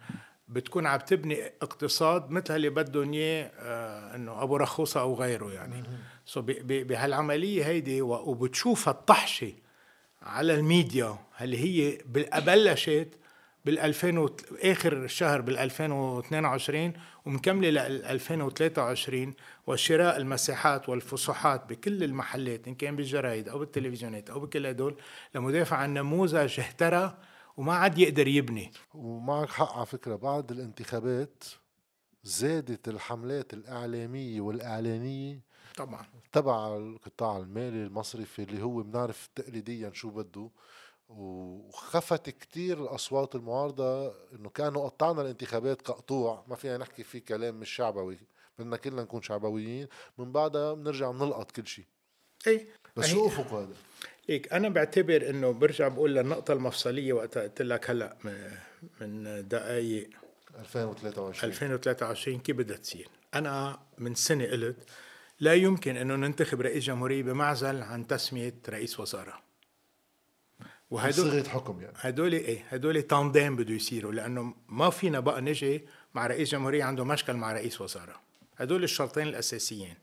بتكون عم تبني اقتصاد مثل اللي بدهم إياه آه، إنه أبو رخوصة أو غيره يعني. so بهالعملية هيدي و- وبتشوف الطحشة على الميديا اللي هي بلشت بال 2000 و- آخر الشهر بال 2022 ومكملة لل 2023 وشراء المساحات والفسحات بكل المحلات إن كان بالجرايد أو بالتلفزيونات أو بكل هدول لمدافع عن نموذج اهترى وما عاد يقدر يبني. ومعك حق على فكرة بعد الانتخابات زادت الحملات الإعلامية والإعلانية طبعا. تبع القطاع المالي المصرفي اللي هو بنعرف تقليديا شو بده وخفت كتير الأصوات المعارضة إنه كانوا قطعنا الانتخابات كقطوع. ما فينا نحكي فيه كلام مش شعبوي. بدنا كلنا نكون شعبويين. من بعدها بنرجع بنلقط كل شيء. اي بس شو أفق هذا؟ هيك أنا بعتبر إنه برجع بقول للنقطة المفصلية وقت قلت لك هلأ من دقائق 2023 2023 كيف بدها تصير؟ أنا من سنة قلت لا يمكن إنه ننتخب رئيس جمهورية بمعزل عن تسمية رئيس وزراء وهدول صيغة حكم يعني. هدول إيه؟ هدول تانديم بده يصيروا لأنه ما فينا بقى نجي مع رئيس جمهورية عنده مشكل مع رئيس وزراء هدول الشرطين الأساسيين.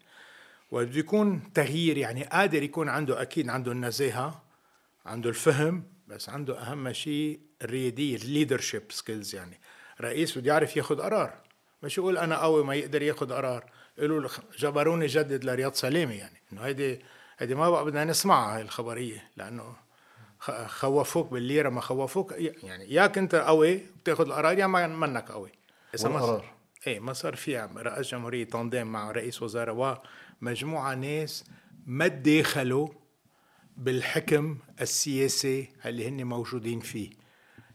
وبده يكون تغيير يعني قادر يكون عنده أكيد عنده النزاهه عنده الفهم بس عنده أهم شيء الريادية ال leadership skills يعني. رئيس بده يعرف ياخذ قرار. مش يقول أنا قوي ما يقدر ياخذ قرار. يقولوا له جبروني جدد لرياض سلامه يعني. إنه هيدي هيدي ما بقى بدنا نسمعها هاي الخبرية لأنه خوفوك بالليرة ما خوفوك يعني ياك انت قوي بتاخذ القرار يا ما منك قوي. إذا والقرار. صار إيه ما صار في رئيس جمهورية تنظيم مع رئيس وزراء ومجموعه ناس ما تداخلوا بالحكم السياسي اللي هن موجودين فيه.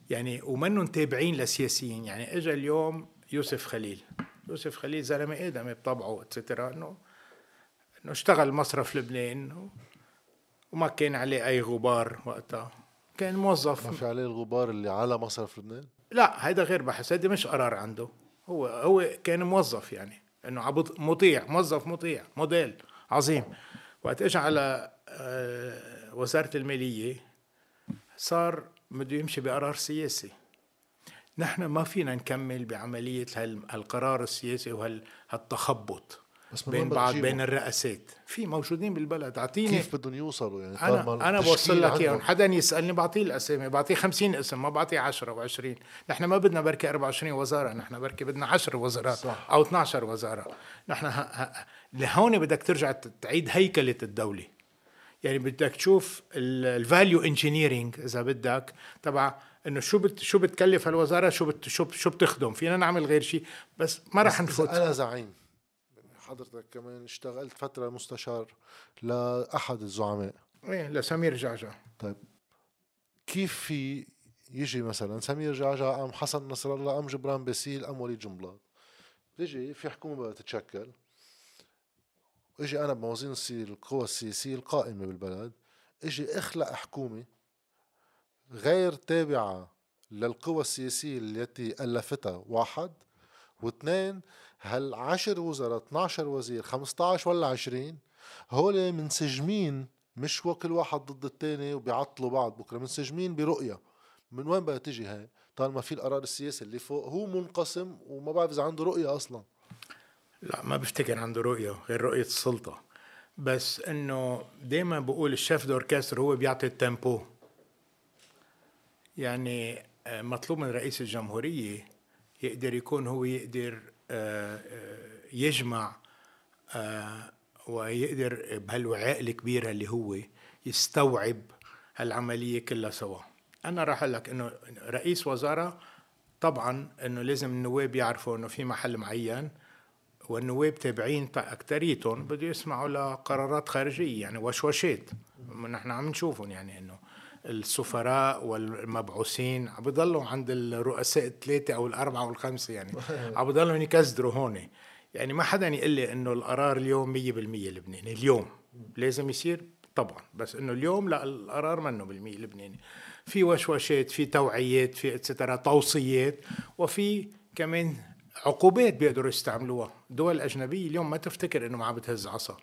يعني ومنهم تابعين لسياسيين. يعني اجى اليوم يوسف خليل. يوسف خليل زلمة آدمي بطبعه اتسترا انه إنه اشتغل مصرف لبنان وما كان عليه أي غبار وقتها. كان موظف. ما في عليه الغبار اللي على مصرف لبنان؟ لا هيدا غير بحث هيدا مش قرار عنده. هو هو كان موظف يعني إنه عبط مطيع موظف مطيع موديل عظيم. وقت اجى على آه، وزارة المالية صار بده يمشي بقرار سياسي. نحن ما فينا نكمل بعملية هال- هالقرار السياسي وهالتخبط بس بين بعض؟ بين الرئاسات. في موجودين بالبلد أعطيني. كيف بدهم يوصلوا؟ يعني أنا أنا بوصل لك. إياهم. حدا يسألني بعطيه الأسامي بعطيه 50 اسم ما بعطيه 10 و20 نحن ما بدنا بركي 24 وزارة نحن بركي بدنا 10 وزارات صح. أو 12 وزارة. نحن ه... ه... لهون بدك ترجع تعيد هيكلة الدولة. يعني بدك تشوف ال value engineering إذا بدك تبع إنه شو بت شو بتكلف هالوزارة شو بت شو شو بتخدم. فينا نعمل غير شيء بس ما رح نفوت. أنا زعيم. حضرتك كمان اشتغلت فترة مستشار لأحد الزعماء. إيه لسمير جعجع. طيب كيف في يجي مثلا سمير جعجع أم حسن نصر الله أم جبران باسيل أم وليد جنبلاط؟ بيجي في حكومة بدها تتشكل. إجي أنا بموازين القوى السياسية القائمة بالبلد. إجي أخلق حكومة غير تابعة للقوى السياسية التي ألفتها واحد. واثنين هالعشر وزراء 12 وزير 15 ولا 20 هول منسجمين مش كل واحد ضد التاني وبيعطلوا بعض بكرة منسجمين برؤية. من وين بدها تجي هاي؟ طالما في القرار السياسي اللي فوق هو منقسم وما بعرف إذا عنده رؤية أصلا. لا ما بفتكر عنده رؤية غير رؤية السلطة. بس إنه دايما بقول ال chef d'orchestre هو بيعطي ال tempo. يعني آه، مطلوب من رئيس الجمهورية يقدر يكون هو يقدر يجمع آه، ويقدر بهالوعاء الكبير اللي هو يستوعب هالعملية كلها سوا. أنا راح أقول لك إنه رئيس وزراء طبعا إنه لازم النواب يعرفوا إنه في محل معين والنواب تابعين اكثريتهم بده يسمعوا لقرارات خارجية يعني وشوشات. نحن عم نشوفهم يعني إنه السفراء والمبعوثين عم بيضلوا عند الرؤساء الثلاثة أو الأربعة والخمسه يعني. عم بيضلوا يكزدروا هون. يعني ما حدا يقول لي إنه القرار اليوم 100% لبناني. اليوم. لازم يصير؟ طبعا. بس إنه اليوم لا القرار منه بالمية لبناني. في وشوشات في توعيات في اتسترا توصيات وفي كمان عقوبات بيقدروا يستعملوها. دول أجنبية اليوم ما تفتكر إنه ما عم بتهز عصا.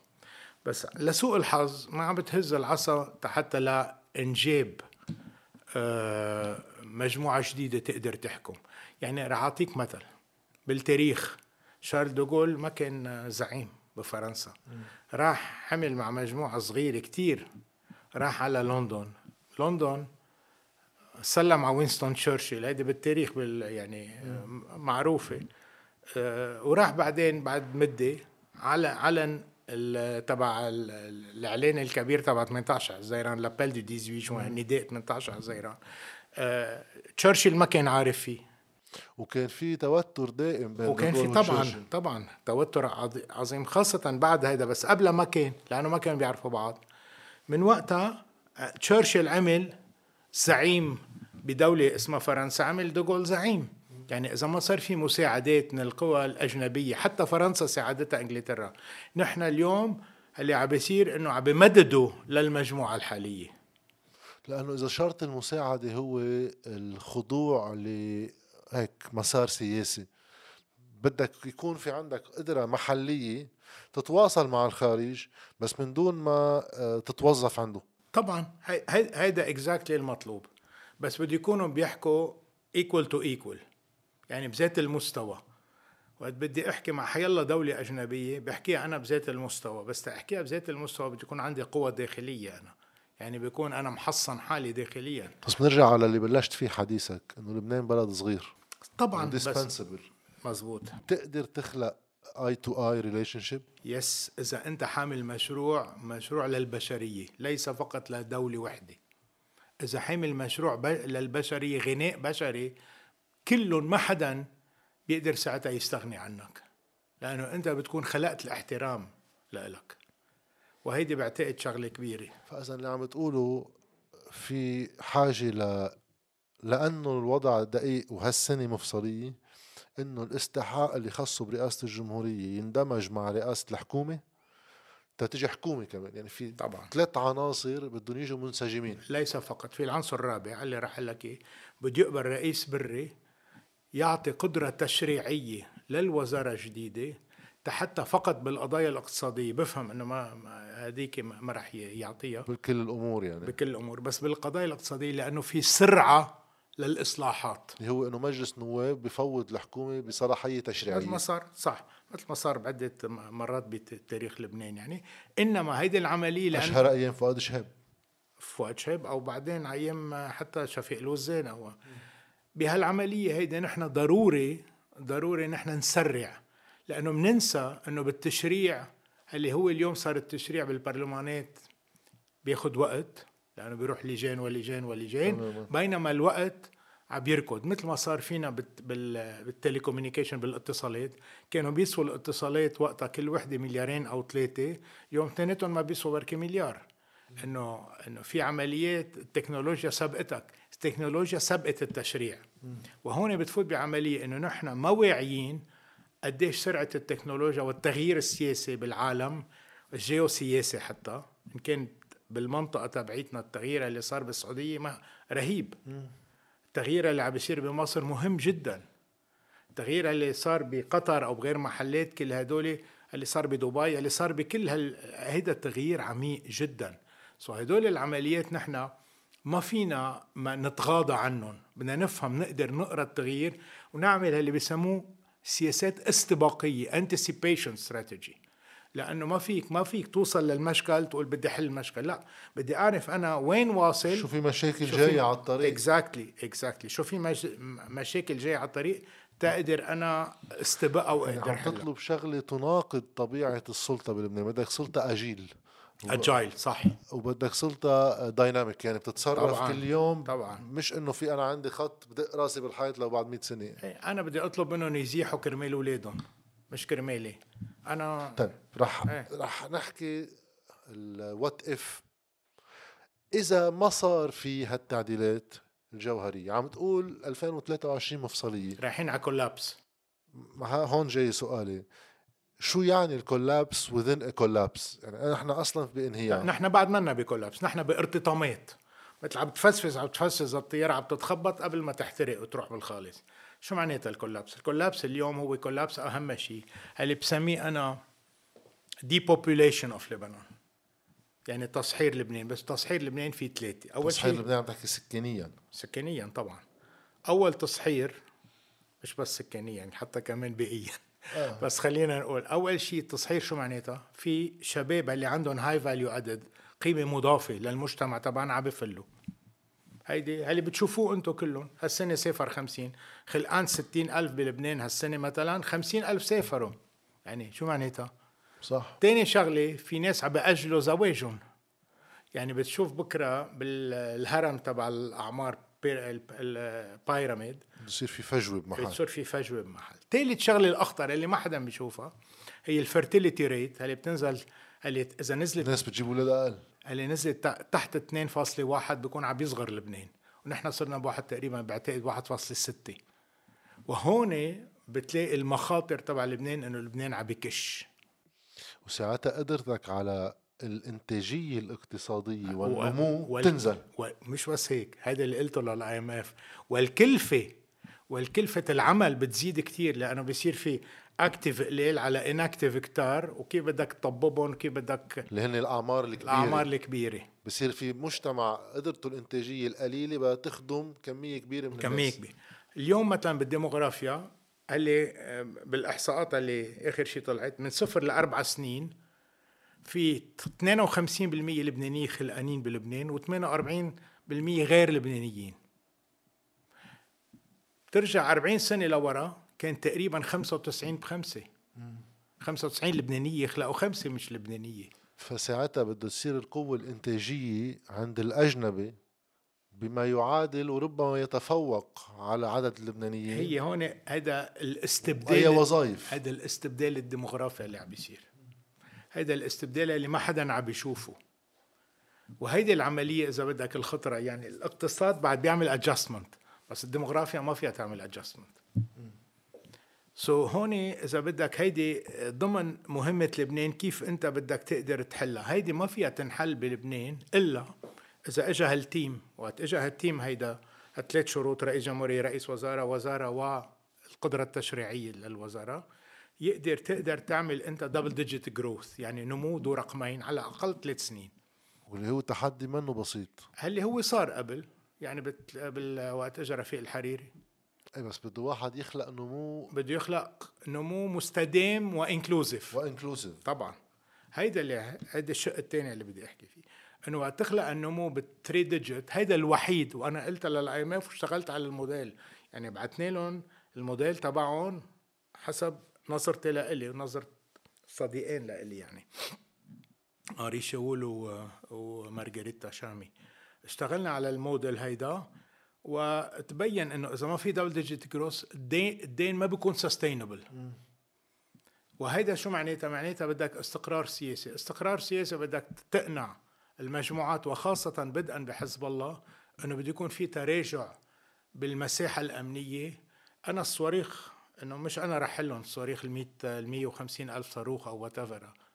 بس لسوء الحظ ما عم بتهز العصا حتى لا إنجاب آه، مجموعة جديدة تقدر تحكم. يعني رح أعطيك مثل. بالتاريخ شارل دوغول ما كان زعيم بفرنسا. راح حمل مع مجموعة صغيرة كتير. راح على لندن. لندن سلم على وينستون تشرشل. هيدي بالتاريخ بال يعني معروفة. آه، وراح بعدين بعد مدة على علن تبع الإعلان الكبير تبع 18 حزيران لابيل دي 18 جوان نداء 18 حزيران تشرشل ما كان عارف فيه. وكان في توتر دائم بين وكان في طبعا طبعا توتر عظيم خاصة بعد هيدا بس قبل ما كان لأنه ما كانوا بيعرفوا بعض. من وقتها تشرشل عمل زعيم بدولة اسمها فرنسا عمل دوغول زعيم. يعني إذا ما صار في مساعدات من القوى الأجنبية حتى فرنسا ساعدتها إنجلترا. نحن اليوم اللي عم بيصير إنه عم بمددوا للمجموعة الحالية. لأنه إذا شرط المساعدة هو الخضوع لهيك مسار سياسي. بدك يكون في عندك قدرة محلية تتواصل مع الخارج بس من دون ما آه، تتوظف عنده. طبعا هيدا exactly المطلوب. بس بده يكونوا بيحكوا equal to equal يعني بذات المستوى. وقت بدي أحكي مع حيلا دولة أجنبية بحكيها أنا بذات المستوى بس تحكيها بذات المستوى بدي يكون عندي قوة داخلية أنا. يعني بيكون أنا محصن حالي داخليا. بس بنرجع على اللي بلشت فيه حديثك إنه لبنان بلد صغير. طبعا بس مزبوط. تقدر تخلق اي تو اي ريليشن شيب يس إذا أنت حامل مشروع مشروع للبشرية ليس فقط لدولة وحدة. إذا حامل مشروع للبشرية غناء بشري كلهم ما حدا بيقدر ساعتها يستغني عنك لأنه أنت بتكون خلقت الاحترام لإلك. وهيدي بعتقد شغلة كبيرة. فاذا اللي عم تقوله في حاجة ل لأنه الوضع دقيق وهالسنة مفصلية إنه الاستحقاق اللي خصه برئاسة الجمهورية يندمج مع رئاسة الحكومة. تتجي حكومة كمان يعني في طبعا. ثلاث عناصر بدهم يجوا منسجمين. ليس فقط في العنصر الرابع اللي راح لك بده يقبل رئيس بري يعطي قدرة تشريعية للوزارة الجديدة حتى فقط بالقضايا الاقتصادية. بفهم إنه ما هذيك ما راح يعطيها. بكل الأمور يعني. بكل الأمور بس بالقضايا الاقتصادية لأنه في سرعة للإصلاحات. اللي هو إنه مجلس نواب بفوض الحكومة بصلاحيه تشريعية. مثل ما صار صح مثل ما صار بعدة مرات بتاريخ لبنان يعني. إنما هيدي العملية لأن أشهر أيام فؤاد شهاب. فؤاد شهاب أو بعدين أيام حتى شفيق الوزان أو بهالعملية هيدي نحن ضروري ضروري نحن نسرع لأنه بننسى إنه بالتشريع اللي هو اليوم صار التشريع بالبرلمانات بياخذ وقت لأنه بيروح لجان ولجان ولجان بينما الوقت عم يركض. مثل ما صار فينا بالتليكومينيكيشن بالاتصالات كانوا بيسوا الاتصالات وقتها كل وحدة مليارين أو ثلاثة يوم اثنيناتهم ما بيسوا بركي مليار. إنه إنه في عمليات التكنولوجيا سبقتك. التكنولوجيا سبقت التشريع. وهون بتفوت بعملية إنه نحن ما واعيين قديش سرعة التكنولوجيا والتغيير السياسي بالعالم الجيوسياسي حتى إن كان بالمنطقة تبعيتنا التغيير اللي صار بالسعودية ما رهيب. التغيير اللي عم بيصير بمصر مهم جدا. التغيير اللي صار بقطر أو بغير محلات كل هدول اللي صار بدبي اللي صار بكل هال... هيدا التغيير عميق جدا. so هدول العمليات نحن ما فينا ما نتغاضى عنهم. بدنا نفهم نقدر نقرأ التغيير ونعمل اللي بيسموه سياسات استباقية anticipation strategy. لأنه ما فيك ما فيك توصل للمشكل تقول بدي احل المشكل لا. بدي أعرف أنا وين واصل. شو في مشاكل جاية على الطريق. exactly exactly شو في مش... مشاكل جاية على الطريق تقدر أنا استبقى واقدر يعني عم تطلب شغلة تناقض طبيعة السلطة بلبنان بدك سلطة agile. agile صح. وبدك سلطة dynamic يعني بتتصرف طبعاً. كل يوم. طبعا. مش إنه في أنا عندي خط بدق راسي بالحيط لو بعد 100 سنه أنا بدي أطلب منهم يزيحوا كرمال أولادهم مش كرمالي. أنا طيب رح إيه. رح نحكي ال what if إذا ما صار في هالتعديلات الجوهرية عم تقول 2023 مفصلية. رايحين على collapse هون جاي سؤالي. شو يعني الكولابس within a collapse يعني نحن أصلا بإنهيار. نحن بعد منا بكولابس نحن بارتطامات. مثل عم تفسفس عم تفسفس الطيارة عم تتخبط قبل ما تحترق وتروح بالخالص. شو معناتها الكولابس الكولابس اليوم هو كولابس أهم شيء. اللي بسميه أنا depopulation of Lebanon. يعني تصحير لبنان. بس تصحير لبنان في ثلاثة. أول تصحيح شيء لبنان عم تحكي سكانيا. سكانيا طبعا. أول تصحير مش بس سكانيا حتى كمان بيئيا. آه. بس خلينا نقول أول شيء التصحير شو معناتها؟ في شباب اللي عندهم هاي value added قيمة مضافة للمجتمع تبعنا عم بفلوا. هيدي اللي بتشوفوه أنتم كلهم. هالسنة سافر خمسين خلقان ستين ألف بلبنان هالسنة مثلا خمسين ألف سافروا. يعني شو معناتها؟ صح. تاني شغلة في ناس عم بأجلوا زواجهم. يعني بتشوف بكرة بالهرم تبع الأعمار بير- ال- ال pyramid بصير في فجوة بمحل. بتصير في فجوة بمحل. ثالث شغلة الأخطر اللي ما حدا بيشوفها هي ال fertility rate اللي بتنزل اللي إذا نزلت الناس بتجيب أولاد أقل. اللي نزلت تحت 2.1 بيكون عم بيصغر لبنان ونحن صرنا بواحد تقريبا بعتقد 1.6 وهون بتلاقي المخاطر تبع لبنان إنه لبنان عم بكش. وساعتها قدرتك على الإنتاجية الاقتصادية والنمو وال- تنزل. ومش بس هيك هذا اللي قلته لل IMF والكلفة والكلفة العمل بتزيد كتير لأنه بصير في actif قليل على inactif كتار وكيف بدك تطببهم كيف بدك اللي هن الأعمار الكبيرة. الأعمار الكبيرة. بصير في مجتمع قدرته الإنتاجية القليلة بدها تخدم كمية كبيرة من كمية الناس. كبيرة. اليوم مثلا بالديموغرافيا اللي بالإحصاءات اللي آخر شيء طلعت من صفر لأربع سنين في 52% لبنانيين خلقانين بلبنان و48% غير لبنانيين. ترجع 40 سنة لورا كان تقريبا 95 بخمسة. 95 لبنانية خلقوا خمسة مش لبنانية. فساعتها بده تصير القوة الإنتاجية عند الأجنبي بما يعادل وربما يتفوق على عدد اللبنانيين. هي هون هذا أي الاستبدال وظائف. هذا الاستبدال الديموغرافي اللي عم بيصير. هذا الاستبدال اللي ما حدا عم بيشوفه. وهيدي العملية إذا بدك الخطرة يعني الاقتصاد بعد بيعمل adjustment بس الديموغرافيا ما فيها تعمل adjustment so so هون إذا بدك هيدي ضمن مهمة لبنان كيف أنت بدك تقدر تحلها؟ هيدي ما فيها تنحل بلبنان إلا إذا إجا هال team. وقت إجا هال team هيدا هالثلاث شروط رئيس جمهورية رئيس وزارة وزارة والقدرة التشريعية للوزارة. يقدر تقدر تعمل أنت double digit growth يعني نمو ذو رقمين على الأقل ثلاث سنين. واللي هو تحدي منه بسيط. اللي هو صار قبل. يعني بت... بال... وقت اجى رفيق الحريري. أي بس بده واحد يخلق نمو. بده يخلق نمو مستدام و inclusive و inclusive طبعا. هيدا اللي هيدا الشق الثاني اللي بدي أحكي فيه. إنه وقت تخلق النمو بال three digit هيدا الوحيد وأنا قلتها لل IMF واشتغلت على الموديل. يعني بعثنا لهم الموديل تبعهم حسب نظرتي لإلي ونظرة صديقين لإلي يعني. آري شاول ومارغريتا شامي. اشتغلنا على الموديل هيدا وتبين إنه إذا ما في double digit growth الدين ما بيكون sustainable وهيدا شو معناتها؟ معناتها بدك استقرار سياسي، استقرار سياسي بدك تقنع المجموعات وخاصة بدءا بحزب الله إنه بده يكون في تراجع بالمساحة الأمنية، أنا الصواريخ إنه مش أنا رح لهم الصواريخ ال 100 ال 150 ألف صاروخ أو وات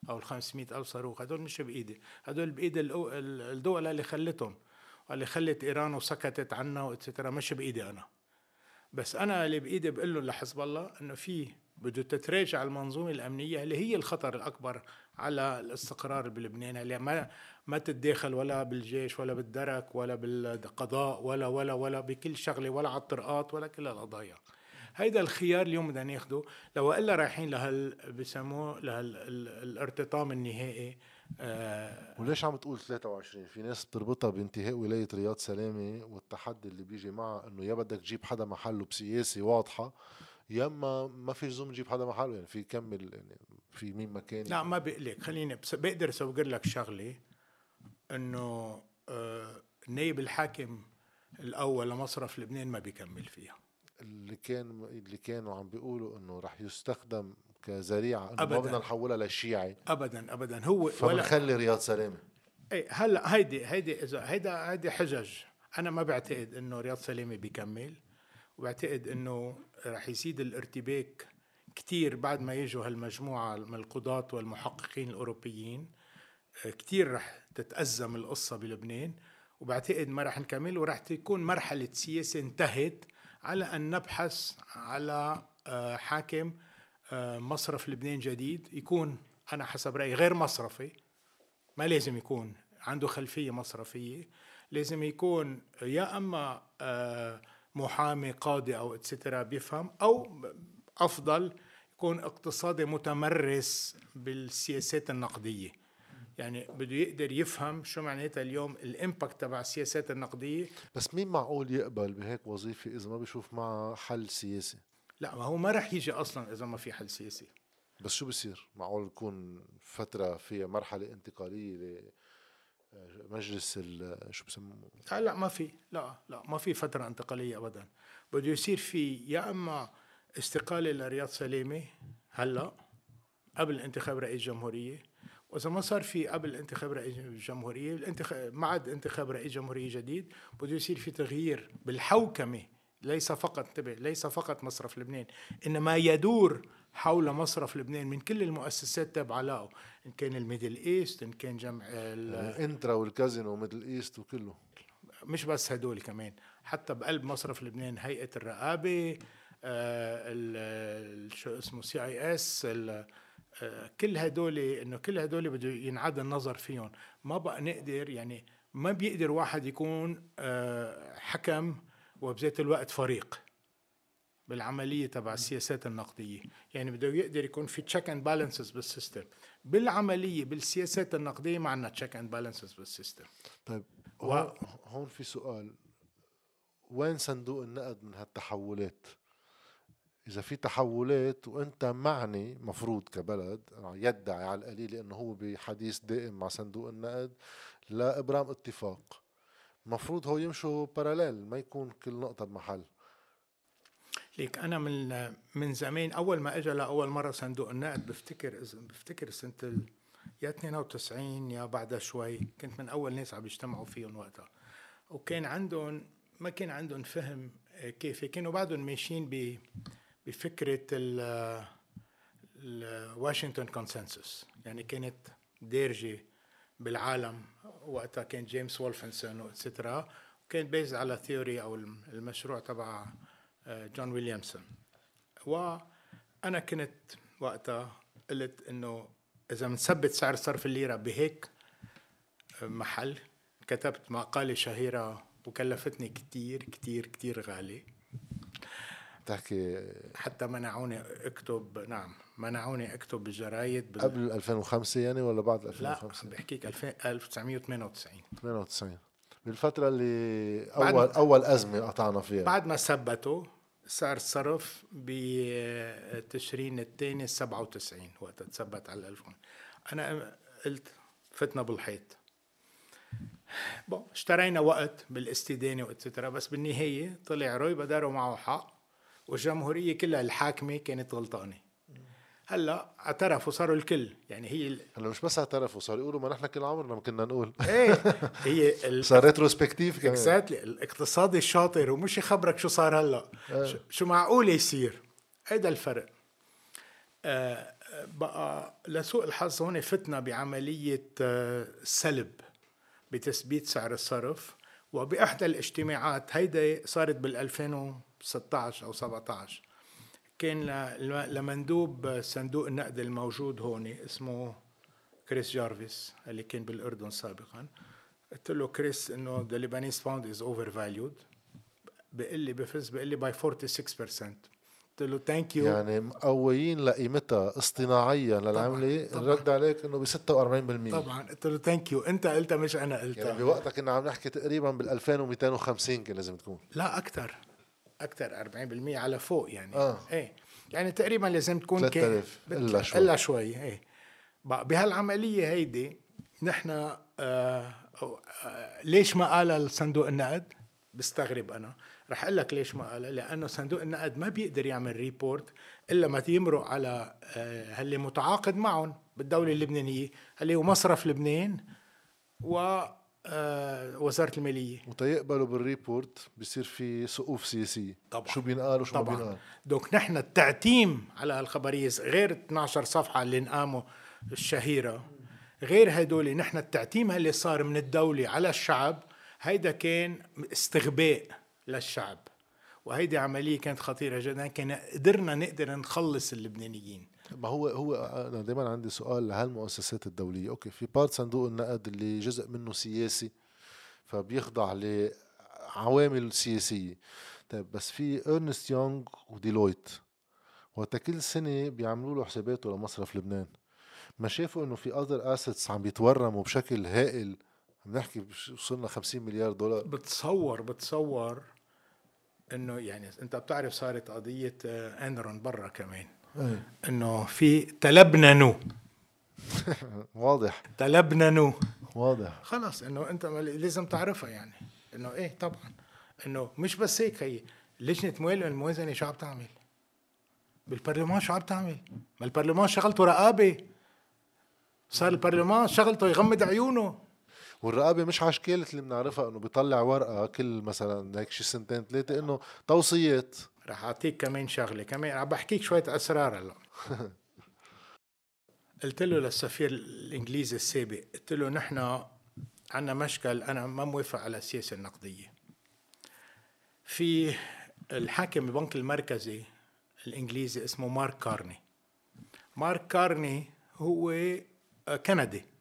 أو ال 500 ألف صاروخ هدول مش بإيدي. هدول بايد الدول اللي خلتهم. واللي خلت ايران وسكتت عنا واتسترا مش بإيدي أنا. بس أنا اللي بإيدي بقول لهم لحزب الله إنه في بده تتراجع المنظومة الأمنية اللي هي الخطر الأكبر على الاستقرار بلبنان اللي ما ما تتداخل ولا بالجيش ولا بالدرك ولا بالقضاء ولا ولا ولا بكل شغلة ولا على الطرقات ولا كل القضايا. هيدا الخيار اليوم بدنا ناخده. لو إلا رايحين لهال بسموه لهال ال- الارتطام النهائي آه وليش عم تقول 23 في ناس بتربطها بانتهاء ولاية رياض سلامة والتحدي اللي بيجي معها إنه يا بدك تجيب حدا محله بسياسة واضحة يا إما ما في لزوم تجيب حدا محله يعني في يكمل يعني في مين مكان؟ لا ما بقلك خليني بس بقدر اسوق لك شغلة إنه آه النائب الحاكم الأول لمصرف لبنان ما بيكمل فيها. اللي كان اللي كانوا عم بيقولوا إنه رح يستخدم ذريعة إنه ما. بدنا نحولها لشيعي. ابدا ابدا. هو ولا فبنخلي رياض سلامه إيه هلأ هيدي هيدي إذا هيدا هيدي حجج. أنا ما بعتقد إنه رياض سلامه بيكمل وبعتقد إنه رح يزيد الارتباك كتير بعد ما يجوا هالمجموعة من القضاة والمحققين الأوروبيين. آه، كتير رح تتأزم القصة بلبنان وبعتقد ما رح نكمل ورح تكون مرحلة سياسة انتهت على أن نبحث على آه، حاكم مصرف لبنان جديد يكون أنا حسب رأيي غير مصرفي. ما لازم يكون عنده خلفية مصرفية. لازم يكون يا أما آه، محامي قاضي أو اتسترا بيفهم أو أفضل يكون اقتصادي متمرس بالسياسات النقدية. يعني بده يقدر يفهم شو معناتها اليوم الإمباكت تبع السياسات النقدية. بس مين معقول يقبل بهيك وظيفة إذا ما بيشوف معها حل سياسي؟ لا ما هو ما رح يجي أصلا إذا ما في حل سياسي. بس شو بصير؟ معقول يكون فترة فيها مرحلة انتقالية لمجلس ال- شو بسموه؟ لا لا ما في. لا لا ما في فترة انتقالية أبدا. بده يصير في يا أما استقالة لرياض سلامة هلأ قبل انتخاب رئيس جمهورية وإذا ما صار في قبل انتخاب رئيس جمهورية الانتخاب بعد انتخاب رئيس جمهورية جديد بده يصير في تغيير بالحوكمة ليس فقط انتبه ليس فقط مصرف لبنان إنما يدور حول مصرف لبنان من كل المؤسسات تابعة له إن كان الميدل إيست إن كان جمع ال- الانترا والكازينو وميدل إيست وكله. مش بس هدول كمان حتى بقلب مصرف لبنان هيئة الرقابة آه شو اسمه CIS كل هدول إنه كل هدول بده ينعاد النظر فيهم. ما بقى نقدر يعني ما بيقدر واحد يكون آه حكم وبذات الوقت فريق بالعملية تبع السياسات النقدية. يعني بده يقدر يكون في check and balances بال system. بالعملية بالسياسات النقدية ما عندنا check and balances بال system. طيب و- هون في سؤال. وين صندوق النقد من هالتحولات؟ إذا في تحولات وأنت معني مفروض كبلد يدعي على القليل إنه هو بحديث دائم مع صندوق النقد لإبرام اتفاق. مفروض هو يمشوا باراليل ما يكون كل نقطة بمحل. ليك أنا من من زمان أول ما اجى لأول مرة صندوق النقد بفتكر بفتكر سنة ال- يا 92 يا بعدها شوي كنت من أول ناس عم يجتمعوا فيهم وقتها. وكان عندهم ما كان عندهم فهم آه، كيفي كانوا بعدهم ماشيين ب بفكرة ال ال Washington Consensus يعني كانت دارجة بالعالم وقتها كان جيمس وولفنسون et cetera وكان based على theory أو الم- المشروع تبع آه، جون ويليامسون. وأنا كنت وقتها قلت إنه إذا بنثبت سعر صرف الليرة بهيك محل كتبت مقالة شهيرة وكلفتني كتير كتير كتير غالي. تحكي حتى منعوني اكتب نعم منعوني اكتب بالجرايد بال... قبل 2005 يعني ولا بعد لا 2005 بحكيك 2000 1998 98 بالفترة اللي أول أول أزمة قطعنا فيها. بعد ما ثبتوا سعر الصرف بتشرين الثاني 97 وقتها تثبت على 1000 أنا قلت فتنا بالحيط. بون اشترينا وقت بالاستدانة وإتسترا بس بالنهاية طلع روي بداروا معه حق. والجمهورية كلها الحاكمة كانت غلطانة. هلأ اعترفوا صاروا الكل. يعني هي هلأ مش بس اعترفوا صاروا يقولوا ما نحن كل عمرنا ما كنا نقول. إيه (laughs) هي ال- صار retrospective كمان. exactly الاقتصادي الشاطر ومش يخبرك شو صار هلأ. شو- شو معقول يصير؟ هيدا الفرق. آه، بقى لسوء الحظ هون فتنا بعملية آه، سلب بتثبيت سعر الصرف. وبإحدى الاجتماعات هيدا صارت بال 2016 أو 17 كان لمندوب صندوق النقد الموجود هون اسمه كريس جارفيس اللي كان بالأردن سابقا. قلت له كريس إنه the Lebanese pound is overvalued. بقول لي بفز بقول لي by 46% قلت له thank you يعني مقويين لقيمتها اصطناعيا للعملة. طبعاً. الرد عليك إنه ب 46% طبعا. قلت له thank you أنت قلتها مش أنا يعني قلتها بوقتها كنا عم نحكي تقريبا بال 2250 كان لازم تكون. لا أكثر أكثر 40% على فوق يعني. آه. إيه. يعني تقريبا لازم تكون 3000 بت- إلا شوي. إلا شوي إيه. بهالعملية هيدي نحن آه آه ليش ما قال الصندوق النقد؟ بستغرب أنا. رح أقول لك ليش ما قال لأنه صندوق النقد ما بيقدر يعمل report إلا ما يمرق على آه، اللي متعاقد معهم بالدولة اللبنانية. اللي هو مصرف لبنان و وزارة المالية. وتيقبلوا بال report بصير في سقوف سياسية. طبعا. شو بينقال وشو ما طبعا. بينقال؟ donc نحن التعتيم على هالخبرية غير 12 صفحة اللي انقاموا الشهيرة غير هدول نحن التعتيم اللي صار من الدولة على الشعب. هيدا كان استغباء للشعب وهيدي عملية كانت خطيرة جدا. كان قدرنا نقدر نخلص اللبنانيين. ما هو هو أنا دائما عندي سؤال لهالمؤسسات الدولية okay في part صندوق النقد اللي جزء منه سياسي فبيخضع لعوامل سياسية. طيب بس في إرنست يونغ وديلويت وقت كل سنة بيعملوا له حساباته لمصرف لبنان. ما شافوا إنه في other assets عم بيتورموا بشكل هائل؟ عم نحكي وصلنا 50 مليار دولار. بتصور بتصور إنه يعني أنت بتعرف صارت قضية آه، Enron برا كمان. إنه في تلبننوا (laughs) واضح. تلبننوا واضح. خلص إنه أنت لازم تعرفها يعني. إنه إيه طبعا. إنه مش بس هيك هي لجنه موازنه الموازنة شو عم تعمل؟ بالبرلمان شو عم تعمل؟ ما البرلمان شغلته رقابة. صار البرلمان شغلته يغمض عيونه. والرقابة مش على شكالة اللي بنعرفها إنه بيطلع ورقة كل مثلا هيك شي سنتين ثلاثة إنه توصيات. رح أعطيك كمان شغلة. كمان عم بحكيك شوية أسرار هلا. (laughs) قلت له للسفير الإنجليزي السابق قلت له نحن عندنا مشكل أنا ما موافق على السياسة النقدية. في الحاكم البنك المركزي الإنجليزي اسمه مارك كارني. مارك كارني هو كندي.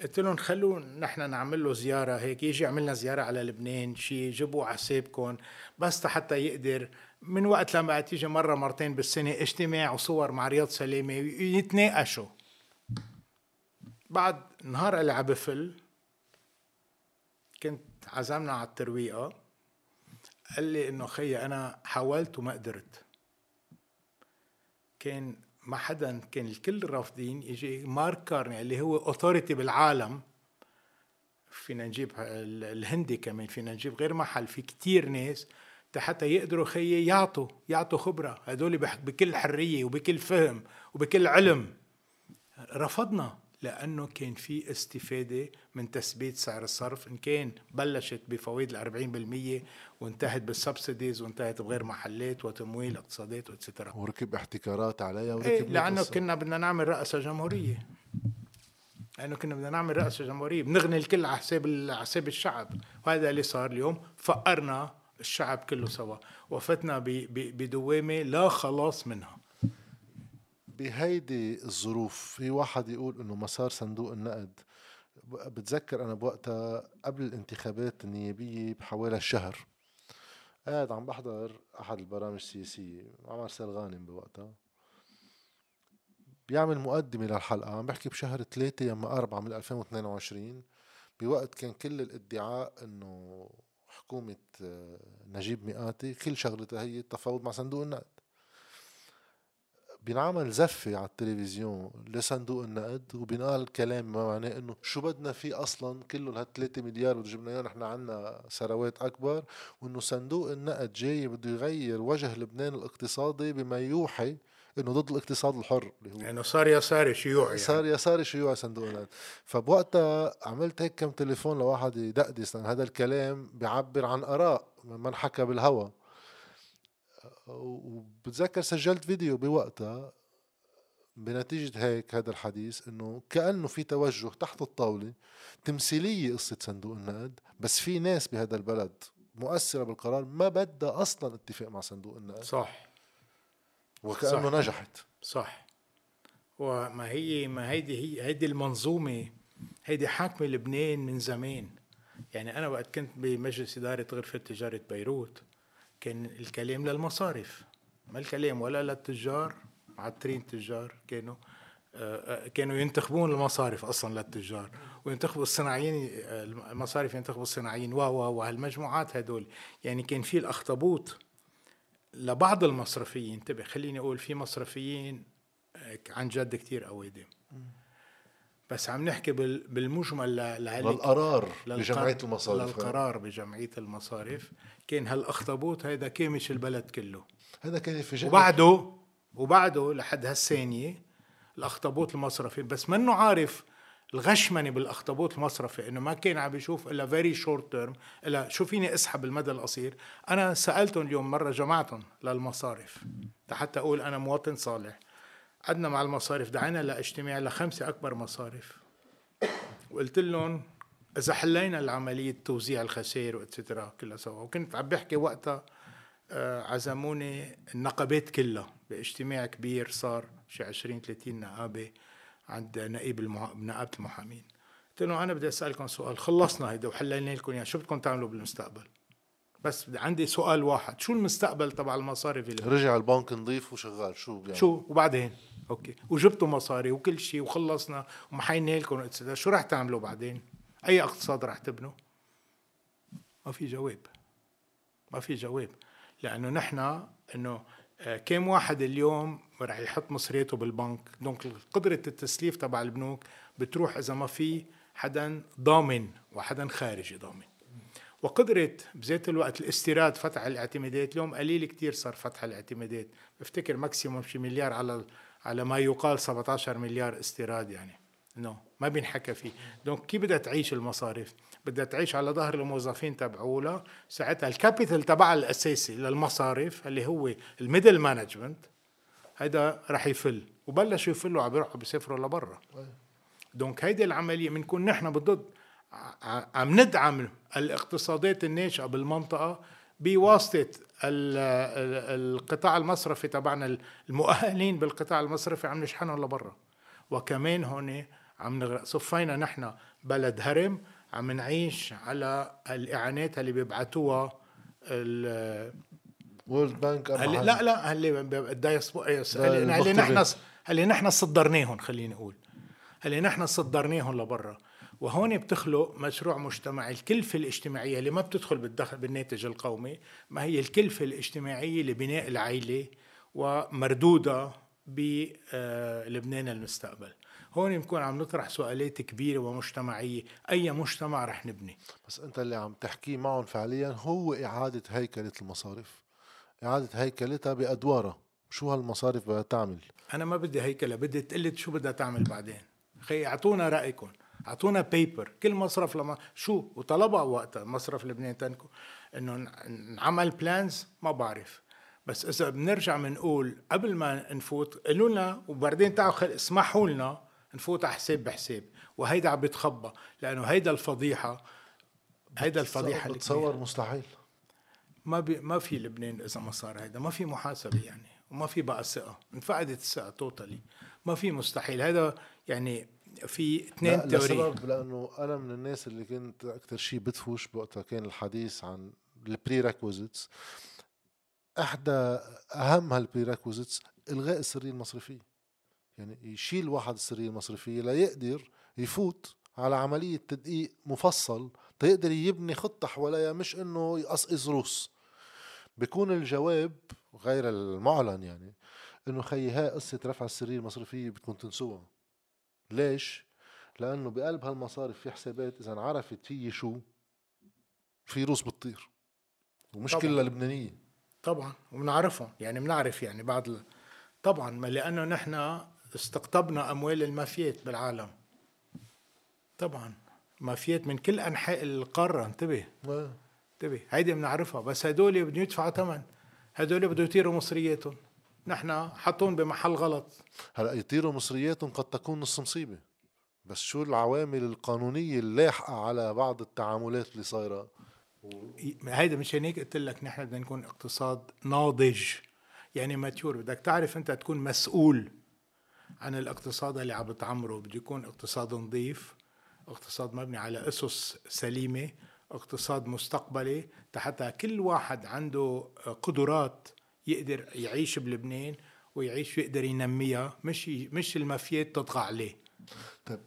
قلت لهم خلوا نحن نعمل له زيارة هيك يجي يعمل لنا زيارة على لبنان شيء جيبوا على حسابكم بس حتى يقدر. من وقت لما تيجي مرة مرتين بالسنة اجتماع وصور مع رياض سلامة يتناقشوا بعد نهار اللي عبفل كنت عزمنا على الترويقة. قال لي إنه خيي أنا حاولت وما قدرت. كان ما حدا كان الكل رافضين يجي مارك كارني اللي هو اوثوريتي بالعالم. فينا نجيب ال- الهندي كمان فينا نجيب غير محل. في كتير ناس حتى يقدروا خيي يعطوا يعطوا خبرة. هدول بكل حرية وبكل فهم وبكل علم. رفضنا. لأنه كان في استفادة من تثبيت سعر الصرف. إن كان بلشت بفوائد الأربعين بالمية وانتهت بالسبسيديز وانتهت بغير محلات وتمويل اقتصادات واتسترا وركب احتكارات عليها وركب إيه مية لأنه. كنا بدنا نعمل رئاسه جمهورية. لأنه كنا بدنا نعمل رئاسه جمهورية. بنغني الكل على حساب ال- على حساب الشعب. وهذا اللي صار اليوم. فقرنا الشعب كله سوا. وفتنا بدوامة لا خلاص منها. بهيدي الظروف في واحد يقول إنه مسار صندوق النقد بتذكر أنا بوقتها قبل الانتخابات النيابية بحوالي شهر قاعد عم بحضر أحد البرامج السياسية مع مارسيل غانم بوقتها. بيعمل مقدمة للحلقة عم بحكي بشهر ثلاثة يما أربعة من 2022 بوقت كان كل الادعاء إنه حكومة آه، نجيب مئاتي كل شغلتها هي التفاوض مع صندوق النقد. بينعمل زفة على التلفزيون لصندوق النقد وبينقال كلام ما معناه إنه شو بدنا فيه أصلا كله لهال 3 مليار بده جبنا اياه نحن عنا ثروات أكبر وإنه صندوق النقد جاي بده يغير وجه لبنان الاقتصادي بما يوحي إنه ضد الاقتصاد الحر اللي هو. يعني صار يساري شيوعي يعني. صار يساري شيوعي صندوق النقد. فبوقتها عملت هيك كم تليفون لواحد يدقدس لأن هذا الكلام بيعبر عن آراء ما انحكى بالهوا وبتذكر سجلت فيديو بوقتها بنتيجة هيك هذا الحديث إنه كأنه في توجه تحت الطاولة تمثيلية قصة صندوق النقد بس في ناس بهذا البلد مؤثرة بالقرار ما بدها أصلا اتفاق مع صندوق النقد. صح. وكأنه صح. نجحت. صح. وما هي ما هيدي هي هيدي المنظومة هيدي حاكمة لبنان من زمان. يعني أنا وقت كنت بمجلس إدارة غرفة تجارة بيروت كان الكلام للمصارف ما الكلام؟ ولا للتجار معترين تجار كانوا آه، آه، كانوا ينتخبون المصارف أصلا للتجار وينتخبوا الصناعيين آه، المصارف ينتخبوا الصناعيين. و و وهالمجموعات هدول. يعني كان في الأخطبوط لبعض المصرفيين. انتبه خليني أقول في مصرفيين عن جد كتير قوادم بس عم نحكي بال- بالمجمل ل- لهاللي للقرار للقر- بجمعية المصارف للقرار بجمعية المصارف كان هالأخطبوط هيدا كامش البلد كله. هذا كان يفاجئني وبعده وبعده لحد هالثانية الأخطبوط المصرفي. بس منه عارف الغشمنة بالأخطبوط المصرفي؟ إنه ما كان عم بيشوف إلا very short term إلا شو فيني أسحب المدى القصير؟ أنا سألتهم اليوم مرة جمعتهم للمصارف. حتى أقول أنا مواطن صالح. قعدنا مع المصارف دعينا لاجتماع لخمسة أكبر مصارف. وقلت لهم إذا حلينا العملية توزيع الخسائر واتسترا كلها سوا. وكنت عم بحكي وقتها آه، عزموني النقابات كلها. باجتماع كبير صار شي 20 30 نقابة عند نقيب المح... نقابة المحامين قلت لهم أنا بدي أسألكم سؤال خلصنا هيدا وحلينا لكم إياه شو بدكم تعملوا بالمستقبل؟ بس عندي سؤال واحد. شو المستقبل تبع المصارف اللي رجع البنك نظيف وشغال. شو يعني؟ شو؟ وبعدين؟ okay. وجبتوا مصاري وكل شيء وخلصنا ومحينا لكم شو رح تعملوا بعدين؟ أي اقتصاد رح تبنوا؟ ما في جواب. ما في جواب. لأنه نحن إنه آه، كم واحد اليوم رح يحط مصرياته بالبنك؟ donc قدرة التسليف تبع البنوك بتروح إذا ما في حدا ضامن وحدا خارجي ضامن. وقدرة بذات الوقت الاستيراد فتح الاعتمادات. اليوم قليل كتير صار فتح الاعتمادات. بفتكر maximum شي مليار على على ما يقال 17 مليار استيراد يعني. no ما بينحكى فيه. donc كيف بدها تعيش المصارف بدها تعيش على ظهر الموظفين تبعولها. ساعتها ال capital تبعها الأساسي للمصارف اللي هو ال middle management. هيدا رح يفل. وبلشوا يفلوا عم بيروحوا بيسافروا لبرا. donc هيدي العملية بنكون نحن بالضد. عم ندعم الاقتصادات الناشئة بالمنطقة بواسطة ال- ال- القطاع المصرفي تبعنا المؤهلين بالقطاع المصرفي عم نشحنهم لبرا. وكمان هون عم نغرق صفينا نحن بلد هرم عم نعيش على الإعانات اللي بيبعتوها ال- وورلد بانك لا لا اللي الدايسبورا اللي اللي المختبر. نحن اللي نحن صدرناهم خليني أقول. اللي نحن صدرناهم لبرا. وهون بتخلق مشروع مجتمعي. الكلفة الاجتماعية اللي ما بتدخل بالدخل بالناتج القومي ما هي الكلفة الاجتماعية لبناء العيلة ومردودة بلبنان المستقبل. هون بنكون عم نطرح سؤالات كبيرة ومجتمعية. أي مجتمع رح نبني؟ بس أنت اللي عم تحكيه معهم فعليا هو إعادة هيكلة المصارف إعادة هيكلتها بأدوارها. شو هالمصارف بدها تعمل؟ أنا ما بدي هيكلة بدي تقلي شو بدها تعمل بعدين. خي أعطونا رأيكم. أعطونا paper كل مصرف لما شو؟ وطلبها وقتها مصرف لبنان تنكو. إنه نعمل plans ما بعرف. بس إذا بنرجع بنقول قبل ما نفوت قالوا لنا وبعدين تعالوا. اسمحوا لنا نفوت على حساب بحساب. وهيدا عم بتخبى. لأنه هيدا الفضيحه هيدا الفضيحة. بتصور مستحيل. ما بي ما في لبنان إذا ما صار هيدا. ما في محاسبة يعني. وما في بقى ثقة. انفقدت الثقة totally ما في مستحيل. هذا يعني في اثنين لا theory لسبب لأنه أنا من الناس اللي كنت أكثر شيء بدفوش بوقتها كان الحديث عن ال prerequisites إحدى أهم هال prerequisites إلغاء السرية المصرفية. يعني يشيل واحد السرية المصرفية ليقدر يفوت على عملية تدقيق مفصل تيقدر يبني خطة حواليها مش إنه يقصقص روس. بيكون الجواب غير المعلن يعني إنه خيي هاي قصة رفع السرية المصرفية بدكم تنسوها. ليش؟ لأنه بقلب هالمصارف في حسابات إذا انعرفت هي شو؟ في روس بتطير. ومش طبعاً. كلها لبنانية. طبعا وبنعرفهم يعني بنعرف يعني بعض ال... طبعا ما لأنه نحن استقطبنا أموال المافيات بالعالم. طبعا مافيات من كل أنحاء القارة انتبه. آه. انتبه هيدي بنعرفها بس هدول بدهم يدفعوا ثمن. هدول بدهم يطيروا مصرياتهم. نحن حطون بمحل غلط. هلا يطيروا مصرياتهم قد تكون نص مصيبة بس شو العوامل القانونية اللاحقة على بعض التعاملات اللي صايرة؟ هيدا مشان هيك قلت لك نحن بدنا نكون اقتصاد ناضج. يعني ماتيور بدك تعرف انت تكون مسؤول عن الاقتصاد اللي عم بتعمره. بده يكون اقتصاد نظيف اقتصاد مبني على أسس سليمة اقتصاد مستقبلي حتى كل واحد عنده قدرات يقدر يعيش بلبنان ويعيش ويقدر ينميها مش مش المافيات تطغى عليه. طيب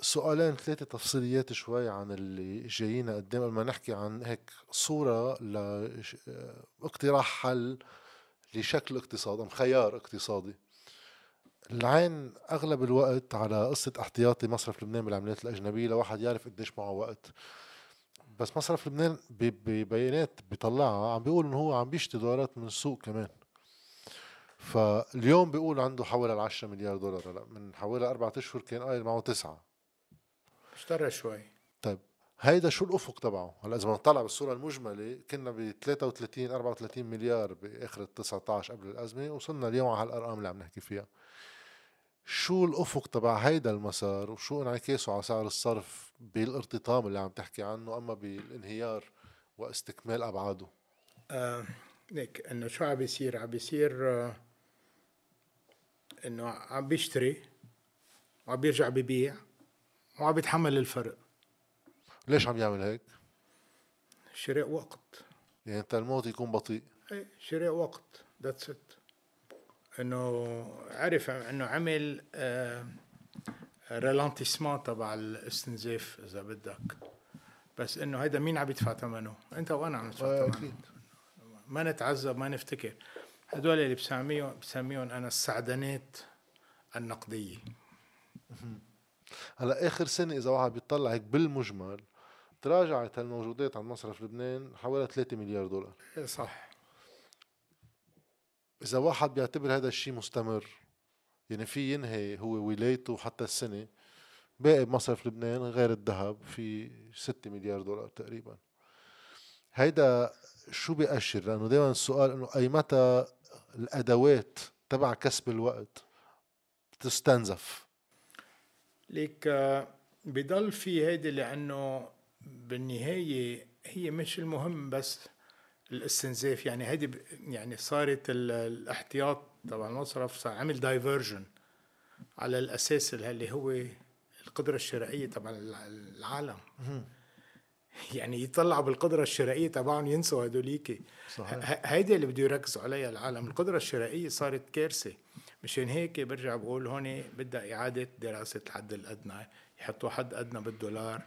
سؤالين ثلاثة تفصيليات شوي عن اللي جايين قدام قبل ما نحكي عن هيك صورة لاقتراح حل لشكل اقتصاد أم خيار اقتصادي. العين أغلب الوقت على قصة احتياطي مصرف لبنان بالعمليات الأجنبية لواحد يعرف قديش معه وقت. بس مصرف لبنان ببيانات بيطلعها. عم بيقول إنه هو عم بيشتري دولارات من السوق كمان. فاليوم بيقول عنده حول ال 10 مليار دولار. هلا من حوالي أربع أشهر كان قايل معه تسعة. اشترى شوي. طيب هيدا شو الأفق تبعه؟ هلا إذا بنطلع بالصورة المجملة كنا ب 33 34 مليار بآخر ال 19 قبل الأزمة وصلنا اليوم على هالأرقام اللي عم نحكي فيها. شو الأفق تبع هيدا المسار وشو انعكاسه على سعر الصرف بالارتطام اللي عم تحكي عنه أما بالانهيار واستكمال أبعاده؟ آه ليك إنه شو عم بيصير؟ عم بيصير آه إنه عم بيشتري وعم بيرجع ببيع وعم بيتحمل الفرق. ليش عم يعمل هيك؟ شراء وقت. يعني أنت الموت يكون بطيء. إيه شراء وقت. That's it إنه عرف إنه عمل آه ralentissement تبع الاستنزاف إذا بدك. بس إنه هيدا مين عم يدفع ثمنه؟ أنت وأنا عم ندفع آه، ثمنه ما نتعذب ما نفتكر. هدول اللي بسميهم بسميهم أنا السعدنات النقدية. هلا آخر سنة إذا واحد بيطلع هيك بالمجمل تراجعت هالموجودات عند مصرف لبنان حوالي 3 مليار دولار. إيه صح. إذا واحد بيعتبر هذا الشيء مستمر يعني في ينهي هو ولايته حتى السنة باقي بمصرف لبنان غير الذهب في 6 مليار دولار تقريبا. هيدا شو بيأشر؟ لأنه دائما السؤال إنه أي متى الأدوات تبع كسب الوقت تستنزف؟ ليك آه، بضل في هيدي لأنه بالنهاية هي مش المهم بس الاستنزاف يعني هيدي يعني صارت الاحتياط تبع المصرف صار عمل دايفرجن على الأساس اللي هو القدرة الشرائيه تبع العالم. يعني يطلعوا بالقدرة الشرائية تبعهم ينسوا هدوليك هيدي اللي بده يركزوا عليها العالم. القدرة الشرائية صارت كارثة. مشان هيك برجع بقول هون بدها إعادة دراسة الحد الأدنى. يحطوا حد أدنى بالدولار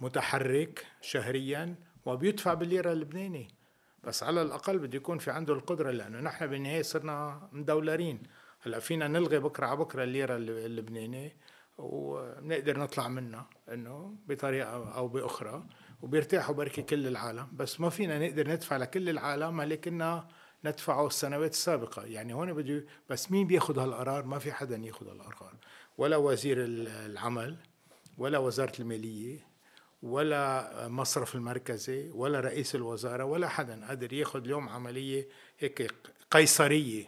متحرك شهريا وبيدفع بالليرة اللبنانية بس على الأقل بده يكون في عنده القدرة لأنه نحن بالنهاية صرنا مدولارين. هلأ فينا نلغي بكرة على بكرة الليرة اللبنانية وبنقدر نطلع منها إنه بطريقة أو بأخرى وبيرتاحوا بركي كل العالم. بس ما فينا نقدر ندفع لكل العالم اللي كنا ندفعه السنوات السابقة. يعني هون بده بس مين بياخذ هالقرار؟ ما في حدا ياخذ هالقرار. ولا وزير العمل ولا وزارة المالية ولا مصرف المركزي ولا رئيس الوزارة ولا حدا قادر ياخذ اليوم عملية هيك قيصرية.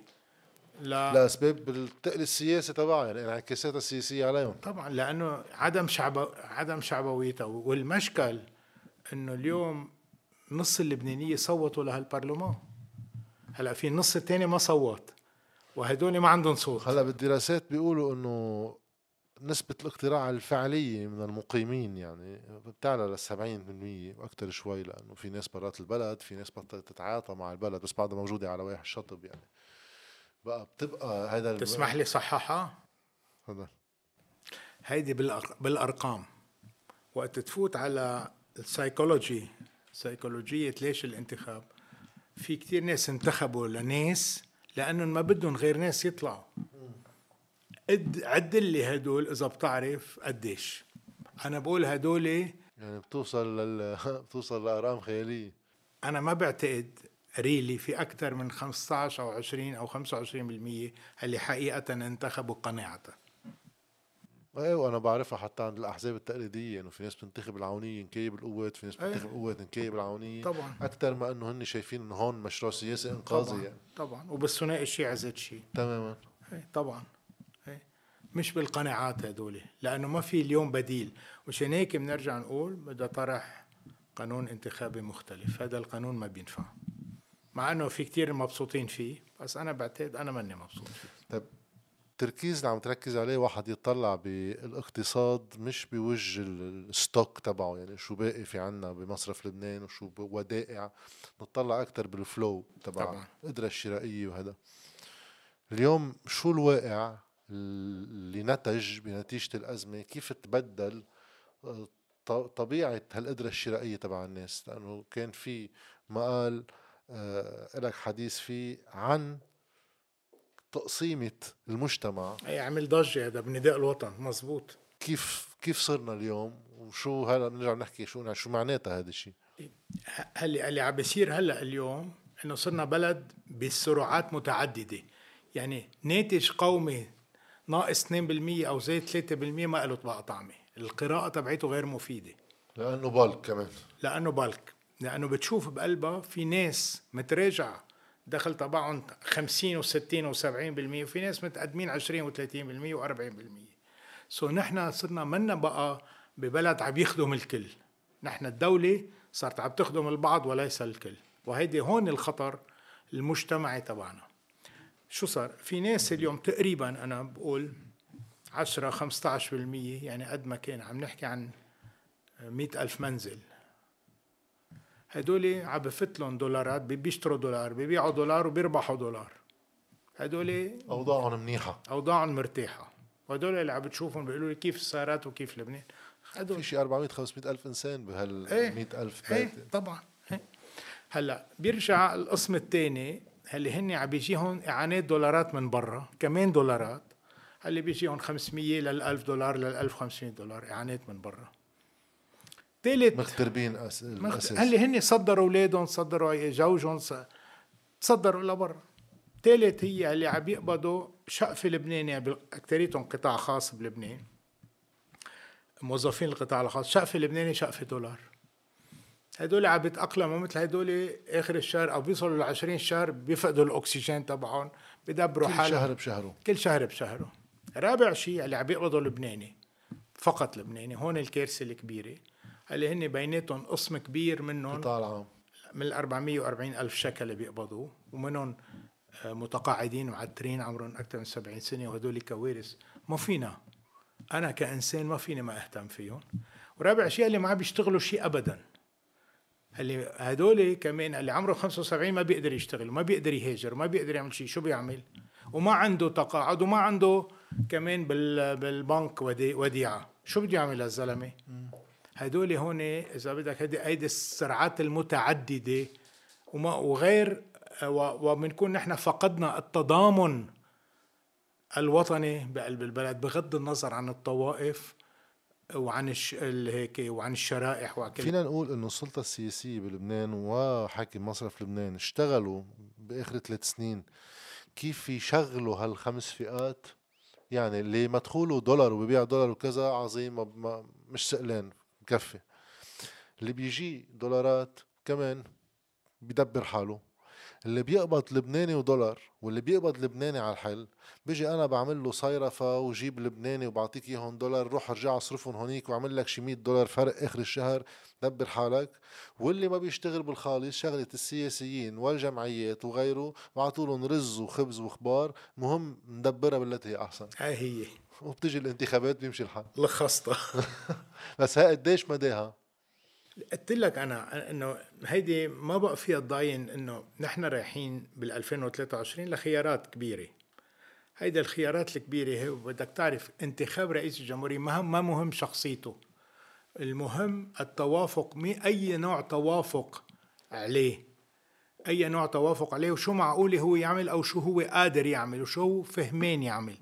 لا. لاسباب التقل السياسي تبعها يعني انعكاساتها السياسية عليهم. طبعا لأنه عدم شعب عدم شعبويتها والمشكل إنه اليوم نص اللبنانية صوتوا لهالبرلمان. هلأ في نص الثاني ما صوت وهدول ما عندهم صوت. هلأ بالدراسات بيقولوا إنه نسبة الاقتراع الفعلية من المقيمين يعني بتعلى لل 70% وأكثر شوي لأنه في ناس برات البلد في ناس بطلت تتعاطى مع البلد بس بعدها موجودة على واحد الشطب يعني. بقى بتبقى هذا تسمح لي صححها؟ تفضل. هيدي بالأرقام. وقت تفوت على السايكولوجي سيكولوجية ليش الانتخاب؟ في كتير ناس انتخبوا لناس لأنهم ما بدهم غير ناس يطلعوا. عدل لي هدول إذا بتعرف قديش. أنا بقول هدول يعني بتوصل لل... (laughs) بتوصل لأرقام خيالية. أنا ما بعتقد ريلي في أكثر من 15 أو 20 أو 25% اللي حقيقة انتخبوا قناعة إيه وأنا بعرفها حتى عند الأحزاب التقليدية إنه في ناس بتنتخب العونية نكايب القوات في ناس بتنتخب أيه. القوات نكايب العونية. طبعا. أكثر ما إنه هن شايفين إنه هون مشروع سياسي إنقاذي. طبعا يعني. طبعا. وبالثنائي الشيعي زاد شيء. تماما. إيه طبعا. مش بالقناعات هدول لأنه ما في اليوم بديل. مشان هيك بنرجع نقول بدها طرح قانون انتخابي مختلف. هذا القانون ما بينفع. مع إنه في كتير مبسوطين فيه بس أنا بعتقد أنا ماني مبسوط فيه. طيب التركيز اللي عم تركز عليه واحد يطلع بالاقتصاد مش بوجه الستوك تبعه يعني شو باقي في عنا بمصرف لبنان وشو ودائع. نطلع أكثر بالفلو تبع القدرة الشرائية وهذا. اليوم شو الواقع؟ اللي نتج بنتيجة الأزمة كيف تبدل آه، طبيعة هالقدرة الشرائية تبع الناس. لأنه كان في مقال آه لك حديث فيه عن تقسيمة المجتمع. أي عمل ضجة هذا بنداء الوطن مزبوط. كيف كيف صرنا اليوم؟ وشو هلا بنرجع نحكي شو شو معناتها هذا الشيء؟ اللي اللي عم بيصير هلا اليوم إنه صرنا بلد بسرعات متعددة. يعني ناتج قومي ناقص 2% أو زايد 3% ما له بقى طعمه القراءة تبعته غير مفيدة. لأنه بالك كمان. لأنه بالك لأنه بتشوف بقلبها في ناس متراجع دخل تبعهم 50 و60 و70% وفي ناس متقدمين 20 و30% و40% سو نحن صرنا منا بقى ببلد عم يخدم الكل. نحن الدولة صارت عم تخدم البعض وليس الكل. وهيدي هون الخطر المجتمعي تبعنا. شو صار؟ في ناس اليوم تقريبا أنا بقول 10 15% يعني قد ما كان عم نحكي عن مئة ألف منزل. هدول عم بفت لهم دولارات بيشتروا دولار بيبيعوا دولار وبيربحوا دولار. هدول أوضاعهم منيحة. أوضاعهم مرتاحة. وهدول اللي عم بتشوفهم بيقولوا لي كيف السيارات وكيف لبنان. هدول في شي 400 500 ألف إنسان بهال إيه 100 ألف إيه طبعا إيه. هلأ بيرجع القسم الثاني اللي هن عم بيجيهم إعانات دولارات من برا؟ كمان دولارات. اللي بيجيهم 500 لل 1000 دولار لل 1500 دولار؟ إعانات من برا. ثالث مغتربين أس... الأساس. هل هن صدروا أولادهم صدروا زوجهم صدروا لبرا. ثالث هي اللي عم يقبضوا شقفه لبناني أكثريتهم قطاع خاص بلبنان. موظفين القطاع الخاص. شقفه لبناني شقفه دولار. هدول عم بيتأقلموا مثل هدول آخر الشهر أو بيوصلوا ل 20 شهر بيفقدوا الأكسجين تبعهم بدبروا حالهم. كل شهر بشهره. كل شهر بشهره. رابع شيء اللي عم بيقبضوا لبناني فقط لبناني هون الكارثة الكبيرة. اللي هن بيناتهم قسم كبير منهم العام. من ال 440 ألف شكل اللي بيقبضوه ومنهم آه، متقاعدين ومعترين عمرهم أكثر من 70 سنة وهدول كوارث ما فينا. أنا كإنسان ما فيني ما أهتم فيهم. ورابع شيء اللي ما عم بيشتغلوا شيء أبدا. اللي هدول كمان اللي عمره 75 ما بيقدر يشتغل وما بيقدر يهاجر وما بيقدر يعمل شيء شو بيعمل؟ وما عنده تقاعد وما عنده كمان بالبنك وديعة. شو بده يعمل هالزلمة؟ هدول هون إذا بدك هيدي هيدي السرعات المتعددة وما وغير وبنكون نحن فقدنا التضامن الوطني بقلب البلد بغض النظر عن الطوائف. وعن. هيك وعن الشرائح وكل فينا نقول إنه السلطة السياسية بلبنان وحاكم مصرف لبنان اشتغلوا بآخر ثلاث سنين. كيف يشغلوا هالخمس فئات؟ يعني اللي مدخوله دولار وبيبيع دولار وكذا عظيم ما مش سئلان بكفي اللي بيجي دولارات كمان بيدبر حاله. اللي بيقبض لبناني ودولار واللي بيقبض لبناني على الحل بيجي أنا بعمل له صيرفة وجيب لبناني وبعطيك إياهم دولار روح ارجع اصرفهم هونيك واعمل لك شي 100 دولار فرق آخر الشهر دبر حالك. واللي ما بيشتغل بالخالص شغلة السياسيين والجمعيات وغيره بعطوا لهم رز وخبز وخبار مهم ندبرها بالتي هي أحسن. هاي هي. وبتجي الانتخابات بيمشي الحال. لخصتها (laughs) بس هاي قديش مداها؟ قلت لك أنا إنه هيدي ما بقى فيها تضاين إنه نحن رايحين بال 2023 لخيارات كبيرة. هيدي الخيارات الكبيرة هي بدك تعرف انتخاب رئيس الجمهورية ما ما مهم شخصيته. المهم التوافق مي أي نوع توافق عليه. أي نوع توافق عليه وشو معقول هو يعمل أو شو هو قادر يعمل وشو هو فهمان يعمل.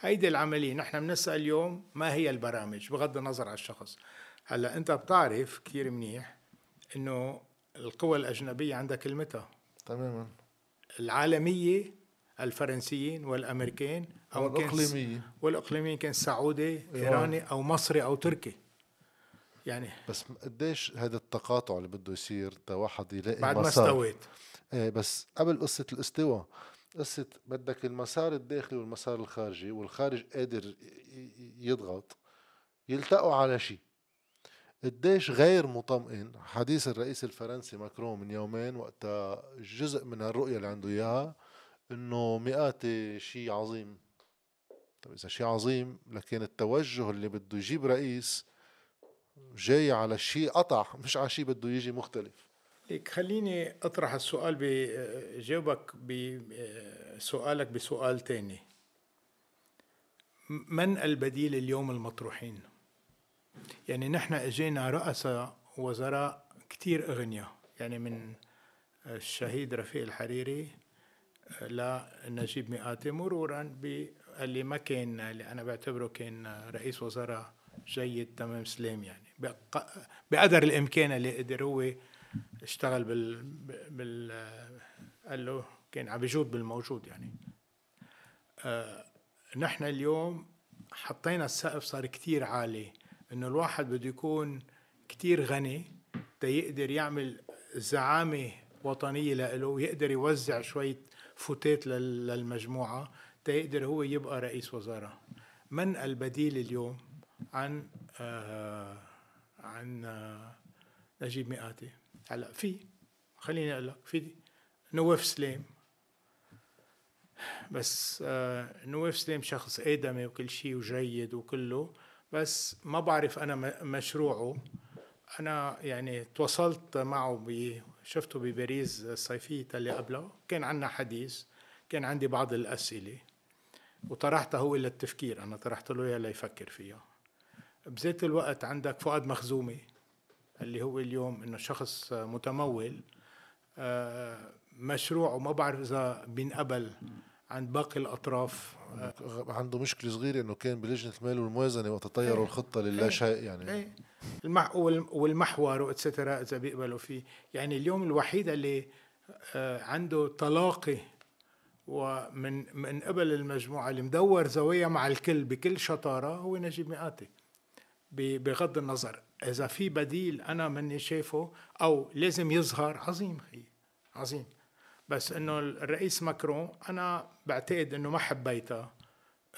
هيدي العملية نحن بنسأل اليوم ما هي البرامج بغض النظر عن الشخص. هلا انت بتعرف كثير منيح انه القوى الاجنبية عندها كلمتها. تماما. العالمية الفرنسيين والأمريكان أو والاقليميه والإقليميين. كان سعودي إيراني أو مصري أو تركي. يعني بس قديش هذا التقاطع اللي بده يصير تا واحد يلاقي بعد ما استويت. إيه بس قبل قصة الاستواء قصة بدك المسار الداخلي والمسار الخارجي والخارج قادر يضغط يلتقوا على شيء. قديش غير مطمئن. حديث الرئيس الفرنسي ماكرون من يومين وقتها جزء من الرؤية اللي عنده إياها إنه مئات شيء عظيم. طيب إذا شيء عظيم لكن التوجه اللي بده يجيب رئيس جاي على شيء قطع مش على شيء بده يجي مختلف. ليك خليني أطرح السؤال بجاوبك بسؤالك بسؤال تاني. من البديل اليوم المطروحين؟ يعني نحن إجينا رؤساء وزراء كتير أغنياء. يعني من الشهيد رفيق الحريري لنجيب مئاتي مرورا باللي ما كان اللي أنا بعتبره كان رئيس وزراء جيد تمام سليم يعني. بقدر الإمكان اللي قدر هو اشتغل بال بال قال له كان عم بيجود بالموجود يعني. آه نحن اليوم حطينا السقف صار كتير عالي. إنه الواحد بده يكون كتير غني تيقدر يعمل زعامة وطنية له ويقدر يوزع شوية فوتات للمجموعة تيقدر هو يبقى رئيس وزراء. من البديل اليوم عن آه عن آه نجيب مئاتي. هلأ في خليني أقول لك في نواف سليم. بس آه نواف سليم شخص آدمي وكل شيء وجيد وكله. بس ما بعرف أنا مشروعه. أنا يعني تواصلت معه شفته بباريس الصيفيه اللي قبله. كان عندنا حديث كان عندي بعض الأسئلة. وطرحتها هو للتفكير أنا طرحت له اياها ليفكر فيها بذات الوقت عندك فؤاد مخزومي اللي هو اليوم إنه شخص متمول. آه، مشروعه ما بعرف إذا بينقبل عند باقي الأطراف. عنده مشكلة صغيرة إنه كان بلجنة المال والموازنه وقت طيروا إيه. الخطة للا إيه. شيء يعني. إيه. المح والمحور واتسترا إذا بيقبلوا فيه. يعني اليوم الوحيد اللي آه، عنده تلاقي ومن من قبل المجموعة اللي مدور زوايا مع الكل بكل شطارة هو نجيب مئاتي. بغض النظر إذا في بديل أنا ماني شايفه أو لازم يظهر عظيم هي عظيم. بس إنه الرئيس ماكرون أنا بعتقد إنه ما حبيتها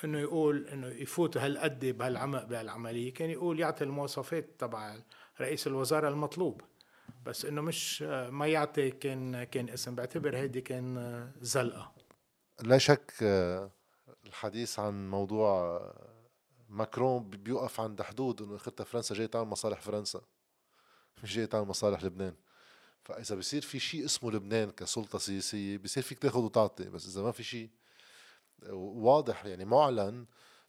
إنه يقول إنه يفوت هالقد بهالعمق بهالعملية. كان يقول يعطي المواصفات تبع رئيس الوزراء المطلوب بس إنه مش ما يعطي كان كان اسم. بعتبر هيدي كان زلقة. لا شك الحديث عن موضوع ماكرون بيوقف عند حدود إنه اخرتها فرنسا جاي تعمل مصالح فرنسا مش جاي تعمل مصالح لبنان. فإذا بصير في شيء اسمه لبنان كسلطة سياسية بصير فيك تاخذ وتعطي بس إذا ما في شيء واضح يعني معلن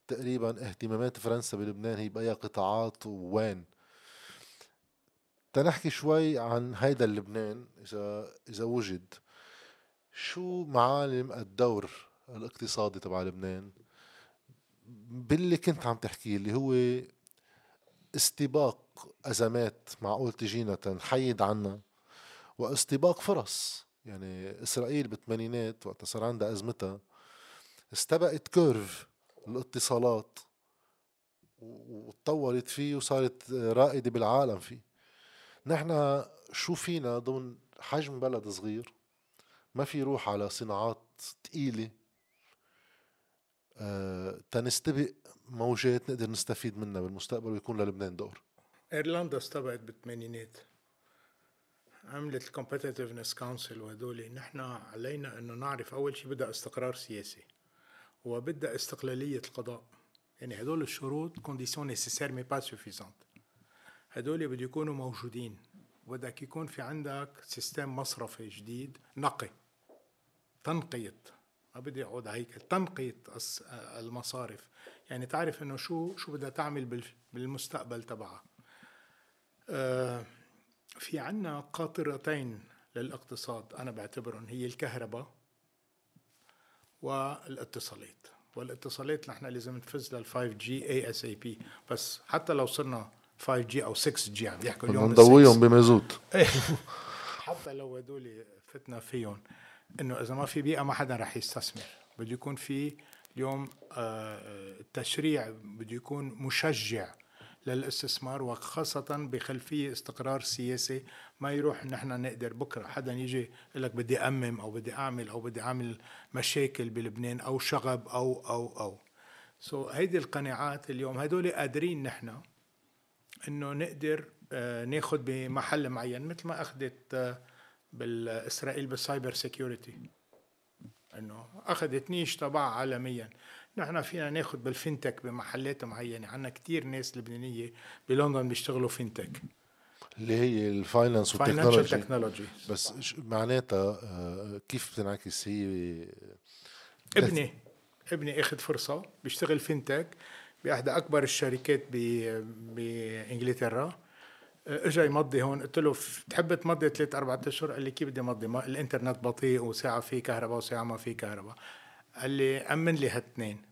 تقريبا اهتمامات فرنسا بلبنان هي بأي قطاعات ووين. تنحكي شوي عن هيدا اللبنان إذا إذا وجد. شو معالم الدور الاقتصادي تبع لبنان؟ باللي كنت عم تحكي اللي هو استباق أزمات معقول تجينا تنحيد عنا واستباق فرص. يعني إسرائيل بالثمانينات وقت صار عندها أزمتها استبقت كيرف الاتصالات وتطورت فيه وصارت رائدة بالعالم فيه. نحن شو فينا ضمن حجم بلد صغير؟ ما في روح على صناعات ثقيله آه، تنستبق موجات نقدر نستفيد منها بالمستقبل ويكون للبنان دور. إيرلندا استبقت بالثمانينات. عملت ال competitiveness council وهدول نحن علينا إنه نعرف أول شيء بدها استقرار سياسي وبدها استقلالية القضاء. يعني هدول الشروط conditions nécessaires mais pas suffisantes هدول بده يكونوا موجودين بدك يكون في عندك system مصرفي جديد نقي تنقية ما بدي اقعد هيك تنقية المصارف. يعني تعرف إنه شو شو بدها تعمل بالمستقبل تبعها. آه، في عنا قاطرتين للاقتصاد أنا بعتبرهم هي الكهرباء والاتصالات. والاتصالات نحن لازم نفز لل 5 جي اي اس اي بي بس حتى لو صرنا 5 جي أو 6 جي عم يحكوا اليوم نضويهم بمازوت. (laughs) حتى لو هدول فتنا فيهم إنه إذا ما في بيئة ما حدا رح يستثمر. بده يكون في اليوم التشريع آه، بده يكون مشجع. للاستثمار وخاصة بخلفية استقرار سياسي. ما يروح نحن نقدر بكرة حدا يجي يقول لك بدي أمم أو بدي أعمل أو بدي أعمل مشاكل بلبنان أو شغب أو أو أو. so هيدي القناعات اليوم هدول قادرين نحن إنه نقدر آه، ناخذ بمحل معين مثل ما أخذت آه، بالإسرائيل بال cyber security. إنه أخذت niche تبعها عالميا. نحن فينا ناخذ بال fintech بمحلات معينة. عندنا كثير ناس لبنانية بلندن بيشتغلوا fintech. اللي هي ال finance وال technology بس معناتها؟ آه، كيف بتنعكس هي؟ ابني ابني أخذ فرصة بيشتغل fintech باحدى أكبر الشركات بإنجلترا. اجى يمضي هون. قلت له بتحب تمضي ثلاث أربع أشهر؟ قال لي كيف بدي امضي الإنترنت بطيء وساعة في كهرباء وساعة ما في كهرباء. قال لي أمن لي هالاثنين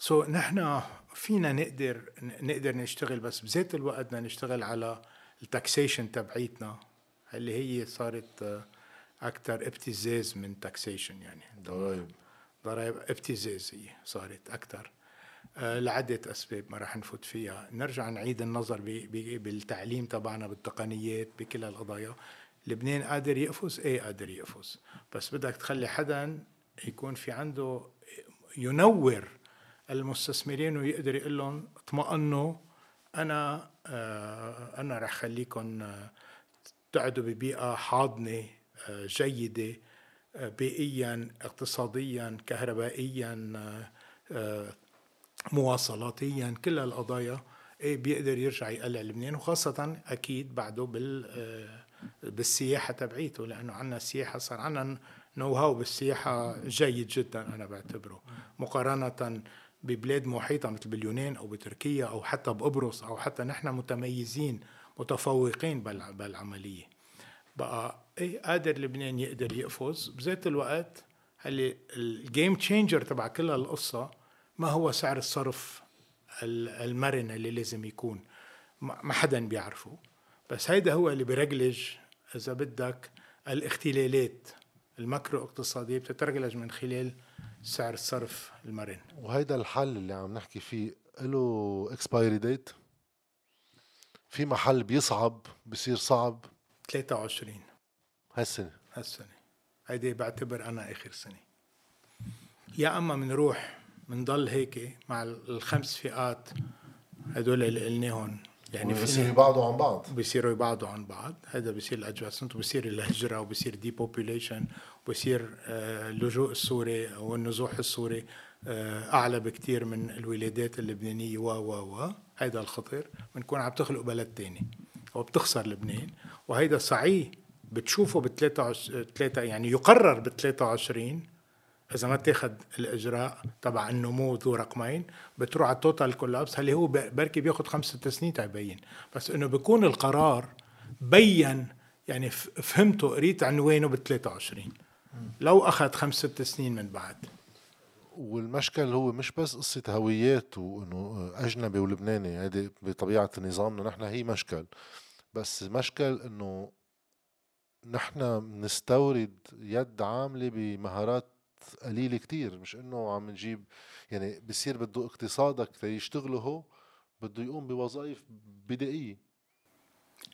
so, نحن فينا نقدر نقدر نشتغل بس بذات الوقت بدنا نشتغل على ال taxation تبعيتنا اللي هي صارت أكثر ابتزاز من تاكسيشن يعني. ضرائب ضرائب ابتزاز هي صارت أكثر آه، لعدة أسباب ما رح نفوت فيها. نرجع نعيد النظر بالتعليم تبعنا بالتقنيات بكل هالقضايا لبنان قادر يقفز؟ إيه قادر يقفز. بس بدك تخلي حدا يكون في عنده ينور المستثمرين ويقدر يقول لهم اطمئنوا أنا آه، أنا رح خليكم آه، تقعدوا ببيئة حاضنة جيدة بيئيا اقتصاديا كهربائيا مواصلاتيا كل القضايا إيه بيقدر يرجع يقلع لبنان وخاصة أكيد بعده بال آه، بالسياحة تبعيته لأنه عنا السياحة صار عنا نو هاو بالسياحة جيد جدا أنا بعتبره. مقارنة ببلاد محيطة مثل باليونان أو بتركيا أو حتى بقبرص أو حتى نحن متميزين متفوقين بالعملية. بقى إيه قادر لبنان يقدر يقفز؟ بذات الوقت هل ال game changer تبع كل هالقصة ما هو سعر الصرف المرن اللي لازم يكون. ما حدا بيعرفه بس هيدا هو اللي بيرجلج إذا بدك الاختلالات الماكرو اقتصادية بتترجلج من خلال سعر الصرف المرن. وهيدا الحل اللي عم نحكي فيه له expiry date في محل بيصعب بصير صعب. 23 هالسنة. هالسنة. هيدي بعتبر أنا آخر سنة. يا أما بنروح بنضل هيك مع الخمس فئات هدول اللي قلناهم. يعني بصيروا يبعدوا عن بعض. بصيروا يبعدوا عن بعض. هذا بصير ال adjustment وبصير الهجرة وبصير depopulation وبصير اللجوء السوري أو النزوح السوري آه، أعلى بكثير من الولادات اللبنانية و و و. هيدا الخطر بنكون عم تخلق بلد تاني وبتخسر لبنان. وهيدا صعيه بتشوفه ب 3 يعني يقرر ب 23 إذا ما تاخذ الإجراء تبع النمو ذو رقمين بتروح على التوتال كولابس اللي هو بركي بياخذ خمس ست سنين تبين بس إنه بيكون القرار بين يعني فهمته قريت عنوانه بال 23 لو أخذ خمس ست سنين من بعد. والمشكل هو مش بس قصة هويات وإنه أجنبي ولبناني هذه بطبيعة نظامنا نحن هي مشكل. بس مشكل إنه نحن نستورد يد عاملة بمهارات قليلة كتير مش إنه عم نجيب يعني بصير بده اقتصادك يشتغله هو بده يقوم بوظائف بدائية.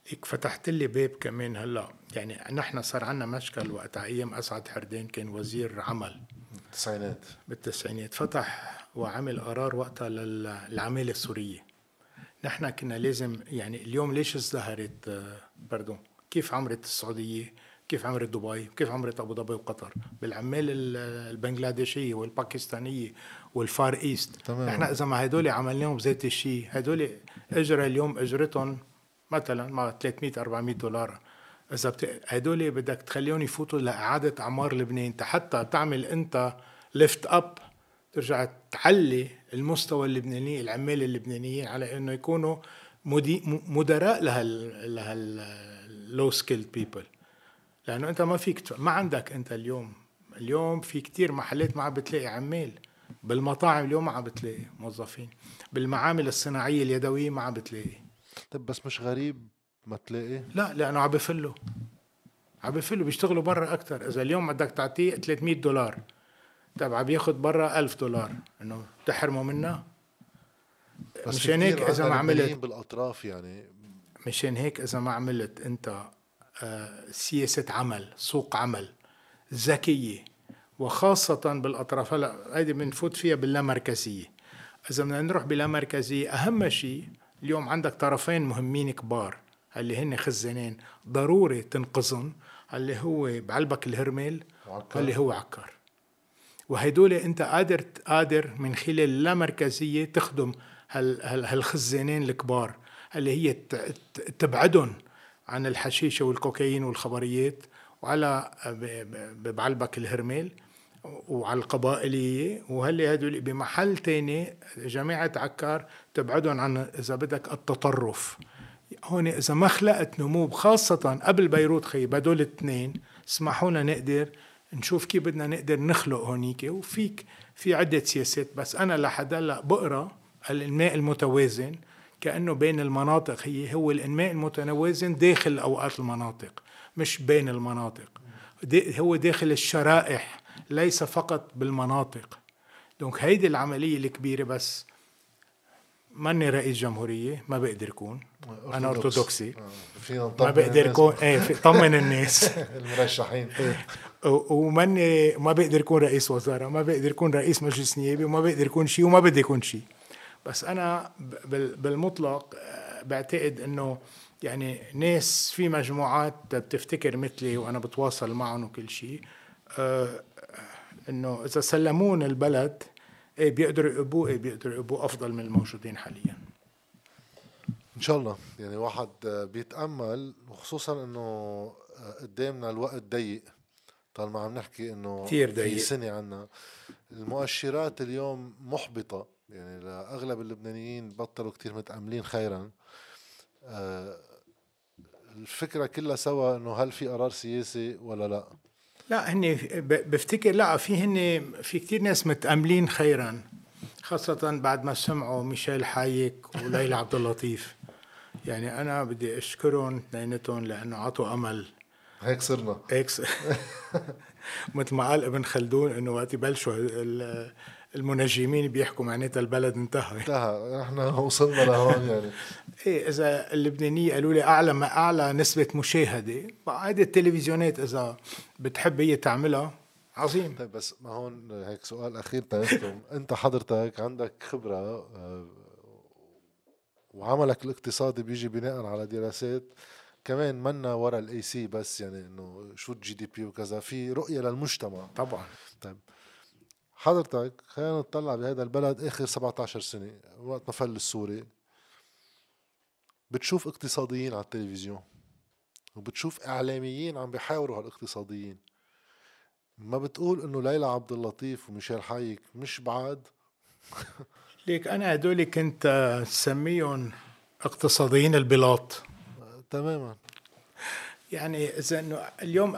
هيك فتحت لي باب كمان هلأ. يعني نحن صار عندنا مشكل وقت أيام أسعد حردين كان وزير عمل. بالتسعينات. بالتسعينات. فتح وعمل قرار وقتها للعمالة السورية. نحن كنا لازم يعني اليوم ليش ازدهرت آه، بردون؟ كيف عمرت السعودية؟ كيف عمرت دبي كيف عمرت أبو ظبي وقطر بالعمال البنغلاديشية والباكستانية والفار إيست تمام. إحنا إذا ما هدول عملناهم ذات الشيء هدول أجرة اليوم أجرتهم مثلا ما 300 400 دولار إذا بت... هدول بدك تخليهم يفوتوا لإعادة أعمار لبنان حتى تعمل أنت lift up ترجع تعلي المستوى اللبناني العمال اللبنانيين على إنه يكونوا. مدراء لهال لهال low skilled people لأنه أنت ما فيك ما عندك أنت اليوم. اليوم في كتير محلات ما عم بتلاقي عمال. بالمطاعم اليوم ما عم بتلاقي موظفين. بالمعامل الصناعية اليدوية ما عم بتلاقي. طيب بس مش غريب ما تلاقي؟ لا لأنه عم بفلوا. عم بفلوا بيشتغلوا برا أكثر إذا اليوم بدك تعطيه 300 دولار. طيب عم بياخذ برا 1000 دولار. إنه تحرمه منها مشان هيك إذا ما عملت بالأطراف يعني. مشان هيك إذا ما عملت أنت سياسة عمل سوق عمل ذكية وخاصة بالأطراف. هلا هيدي بنفوت فيها باللامركزية إذا بدنا نروح بلامركزية أهم شيء اليوم عندك طرفين مهمين كبار اللي هن خزانين ضروري تنقذهم اللي هو بعلبك الهرميل اللي هو عكار وهدول أنت قادر قادر من خلال اللامركزيه تخدم هالخزانين الكبار اللي هي تبعدهم عن الحشيشة والكوكايين والخبريات وعلى بعلبك الهرميل وعلى القبائلية وهلي هدول بمحل تاني جماعة عكار تبعدهم عن إذا بدك التطرف. هون إذا ما خلقت نمو خاصة قبل بيروت خي بدول الاثنين اسمحوا لنا نقدر نشوف كيف بدنا نقدر نخلق هونيك. وفيك في عدة سياسات بس أنا لحد هلأ بقرأ الانماء المتوازن كأنه بين المناطق. هي هو الإنماء المتوازن داخل أوقات المناطق مش بين المناطق. هو داخل الشرائح ليس فقط بالمناطق. دونك هيدي العملية الكبيرة بس ماني رئيس جمهورية ما بقدر اكون أنا أرثوذكسي. فينا ما بقدر اكون إيه في طمن الناس. (laughs) المرشحين. وماني ما بقدر اكون رئيس وزراء ما بقدر اكون رئيس مجلس نيابي وما بقدر اكون شيء وما بدي اكون شيء. بس أنا بالمطلق آه، بعتقد إنه يعني ناس في مجموعات بتفتكر مثلي وأنا بتواصل معهم وكل شيء آه، إنه إذا سلمون البلد إيه بيقدروا يقبوه إيه بيقدروا يقبوه أفضل من الموجودين حاليا. إن شاء الله. يعني واحد بيتأمل وخصوصا إنه قدامنا الوقت ضيق. طالما عم نحكي إنه كتير في ضيق. سنة عنا. المؤشرات اليوم محبطة. يعني لاغلب اللبنانيين بطلوا كتير متأملين خيرا. آه، الفكرة كلها سوا إنه هل في قرار سياسي ولا لا. لا هني ب- بفتكر لا في هني في كتير ناس متأملين خيرا خاصة بعد ما سمعوا ميشيل حايك وليلى عبد اللطيف. يعني أنا بدي أشكرهم اثنيناتهم لأنه عطوا أمل. هيك صرنا. إكس (laughs) مثل ما قال ابن خلدون إنه وقت يبلشوا ال- المنجمين بيحكوا معناتها البلد انتهى. انتهى. نحن وصلنا لهون يعني. (laughs) إيه إذا اللبنانية قالوا لي أعلى ما أعلى نسبة مشاهدة. هيدي التلفزيونات إذا بتحب هي تعملها عظيم. طيب بس ما هون هيك سؤال أخير تنختم (laughs) أنت حضرتك عندك خبرة آه، وعملك الاقتصادي بيجي بناء على دراسات. كمان منا ورا الاي سي بس يعني إنه شو ال GDP وكذا في رؤية للمجتمع. طبعا. طيب حضرتك خلينا نطلع بهذا البلد آخر 17 سنة وقت ما فل السوري بتشوف اقتصاديين على التلفزيون وبتشوف إعلاميين عم بيحاوروا هالاقتصاديين. ما بتقول إنه ليلى عبد اللطيف وميشيل حايك مش بعاد؟ (laughs) ليك أنا هدول كنت سميهم اقتصاديين البلاط. تماما. يعني إذا إنه اليوم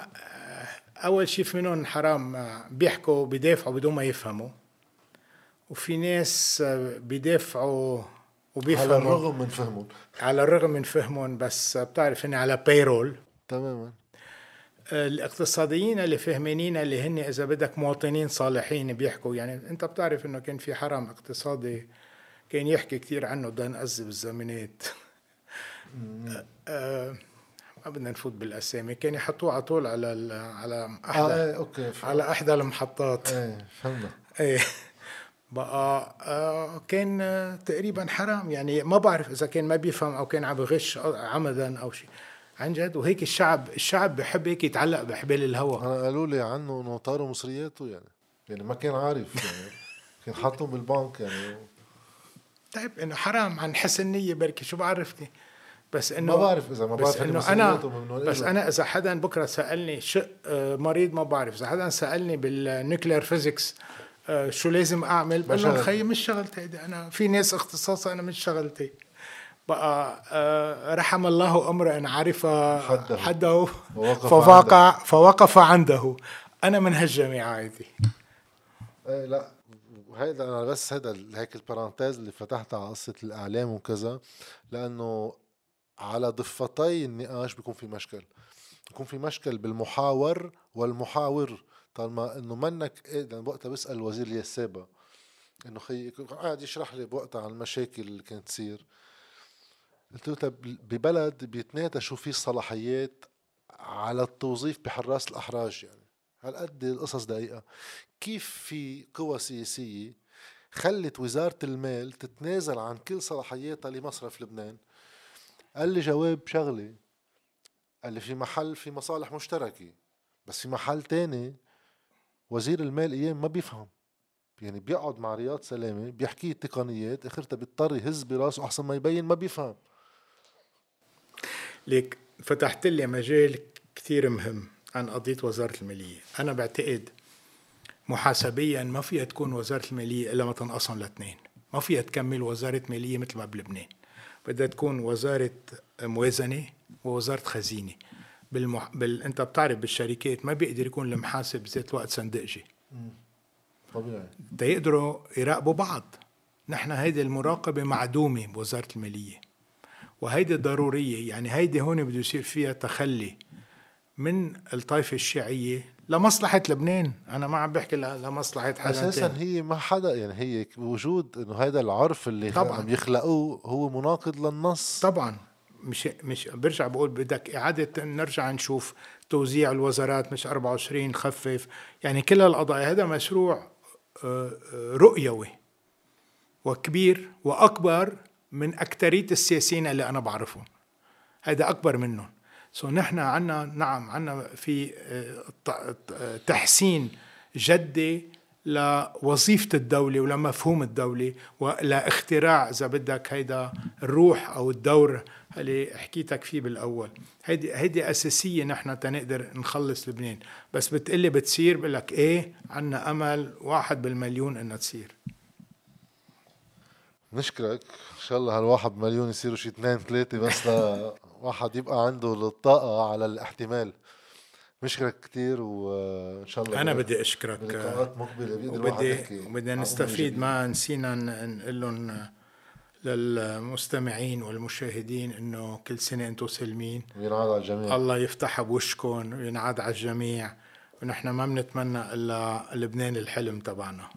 أول شيء في منهم حرام بيحكوا بيدافعوا بدون ما يفهموا وفي ناس بيدافعوا على وبيفهموا الرغم من فهمهم. على الرغم من فهمهم بس بتعرف إني على بايرول تماما. الاقتصاديين اللي فهمانين اللي هن إذا بدك مواطنين صالحين بيحكوا يعني أنت بتعرف إنه كان في حرم اقتصادي كان يحكي كثير عنه دان أز بالزمانات. ما بدنا نفوت بالأسامي كان يحطوه على طول على على احدى إيه أوكي ف- على أحدى المحطات. إيه فهمنا. إيه. بقى آه كان آه، تقريبا حرام. يعني ما بعرف إذا كان ما بيفهم أو كان عم بغش عمدا أو شيء. عن جد؟ وهيك الشعب الشعب بحب هيك يتعلق بحبال الهواء أنا قالوا لي عنه إنه طاروا مصرياته يعني. يعني ما كان عارف يعني. (laughs) كان حاطهم بالبنك يعني. طيب إنه حرام. عن حسن نية بركي. شو بعرفني؟ بس انه ما بعرف إذا ما بس بعرف إنه انه أنا بس. أنا إذا حدا بكرة سألني شق آه، مريض ما بعرف إذا حدا سألني بال nuclear physics آه، شو لازم أعمل بقول لهم. خيي مش شغلتي هيدي أنا في ناس اختصاصها أنا مش شغلتي بقى آه، رحم الله امرئ عرف حده. حده فوقع فوقف عنده أنا من هالجامعه هيدي إيه لا هيدا أنا بس هيدا هيك البارانتيز اللي فتحتها على قصة الإعلام وكذا لأنه على ضفتي النقاش بيكون في مشكل؟ بيكون في مشكل بالمحاور والمحاور. طالما إنه منك إيه لأن وقتها بسال وزير اليسابة إنه خي قاعد يشرح لي بوقتها عن المشاكل اللي كانت تصير. قلت له طب ببلد بيتناقشوا فيه الصلاحيات على التوظيف بحراس الأحراج يعني. هالقد القصص دقيقة؟ كيف في قوى سياسية خلت وزارة المال تتنازل عن كل صلاحياتها لمصرف لبنان؟ قال لي جواب شغلة قال لي في محل في مصالح مشتركة. بس في محل تاني وزير المال أيام ما بيفهم. يعني بيقعد مع رياض سلامة بيحكي التقنيات أخرتها بيضطر يهز براسه أحسن ما يبين ما بيفهم. ليك فتحت لي مجال كثير مهم عن قضية وزارة المالية. أنا بعتقد محاسبيا ما فيها تكون وزارة المالية إلا ما تنقسم لاثنين. ما فيها تكمل وزارة مالية مثل ما بلبنان. بدها تكون وزارة موازنة ووزارة خزينة. بالمح... بال... انت بتعرف بالشركات ما بيقدر يكون المحاسب بذات الوقت صندقجي طبيعي. تيقدروا يراقبوا بعض. نحن هيدي المراقبة معدومة بوزارة المالية. وهيدي ضرورية يعني هيدي هون بده يصير فيها تخلي من الطائفة الشيعية لمصلحة لبنان. أنا ما عم بحكي لمصلحة حدا أساسا تاني. هي ما حدا يعني هي وجود إنه هذا العرف اللي طبعاً. عم يخلقوه هو مناقض للنص. طبعا. مش مش برجع بقول بدك إعادة نرجع نشوف توزيع الوزارات مش 24 خفف. يعني كل القضايا هذا مشروع آه، آه، رؤيوي وكبير وأكبر من أكترية السياسيين اللي أنا بعرفهم. هذا أكبر منهم. سو نحن عنا نعم عنا في آه، تحسين جدي لوظيفة الدولة ولمفهوم الدولة ولإختراع إذا بدك هيدا الروح أو الدور اللي حكيتك فيه بالأول. هيدي هيدي أساسية نحن تنقدر نخلص لبنان. بس بتقلي بتصير بقول لك إيه عنا أمل واحد بالمليون إنها تصير. نشكرك. إن شاء الله هالواحد مليون يصيروا شي اثنين ثلاثة بس لواحد يبقى عنده الطاقة على الاحتمال. نشكرك كتير وإن شاء الله أنا ب- بدي مقبلة بيقدر الواحد وبدي وبدنا نستفيد. ما نسينا نقول لهم للمستمعين والمشاهدين إنه كل سنة أنتم سالمين. وينعاد على الجميع. الله يفتحها بوشكم وينعاد على الجميع. ونحن ما بنتمنى إلا لبنان الحلم تبعنا.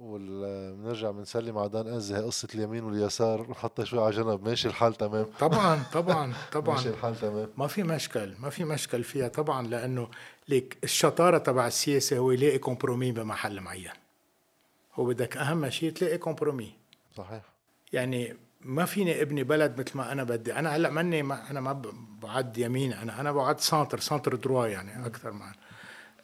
وبنرجع بنسلم على دان هي قصة اليمين واليسار نحطها شوي على جنب ماشي الحال تمام. طبعا طبعا (laughs) طبعا. ماشي الحال تمام. ما في مشكل ما في مشكل فيها طبعا لأنه ليك الشطارة تبع السياسة هو يلاقي compromis بمحل معين. هو بدك أهم شيء تلاقي compromis. صحيح. يعني ما فيني أبني بلد مثل ما أنا بدي. أنا هلأ ماني ما أنا ما بعد يمين أنا أنا بعد centre centre droit يعني أكثر ما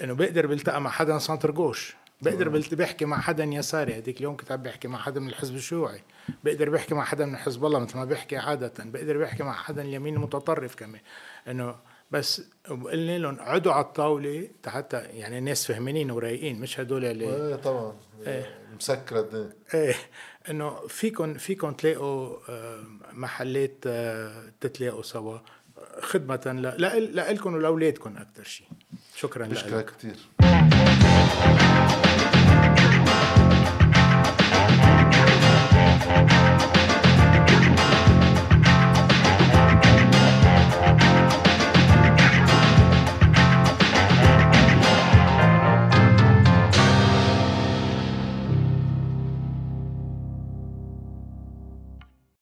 إنه بقدر بلتقى مع حدا centre gauche. بقدر بحكي مع حدا يساري هذيك اليوم كنت عم بحكي مع حدا من الحزب الشيوعي. بقدر بحكي مع حدا من حزب الله مثل ما بحكي عادة. بقدر بحكي مع حدا اليمين المتطرف كمان. إنه بس قلنا لهم اقعدوا على الطاولة حتى يعني الناس فهمانين ورايقين مش هدول اللي إيه طبعا. مسكرة الدنيا. إيه. إنه فيكم فيكم تلاقوا آه، محلات آه، تتلاقوا سوا خدمة ل- ل- لكم ولأولادكم أكثر شيء شكرا لك. بشكرك كتير.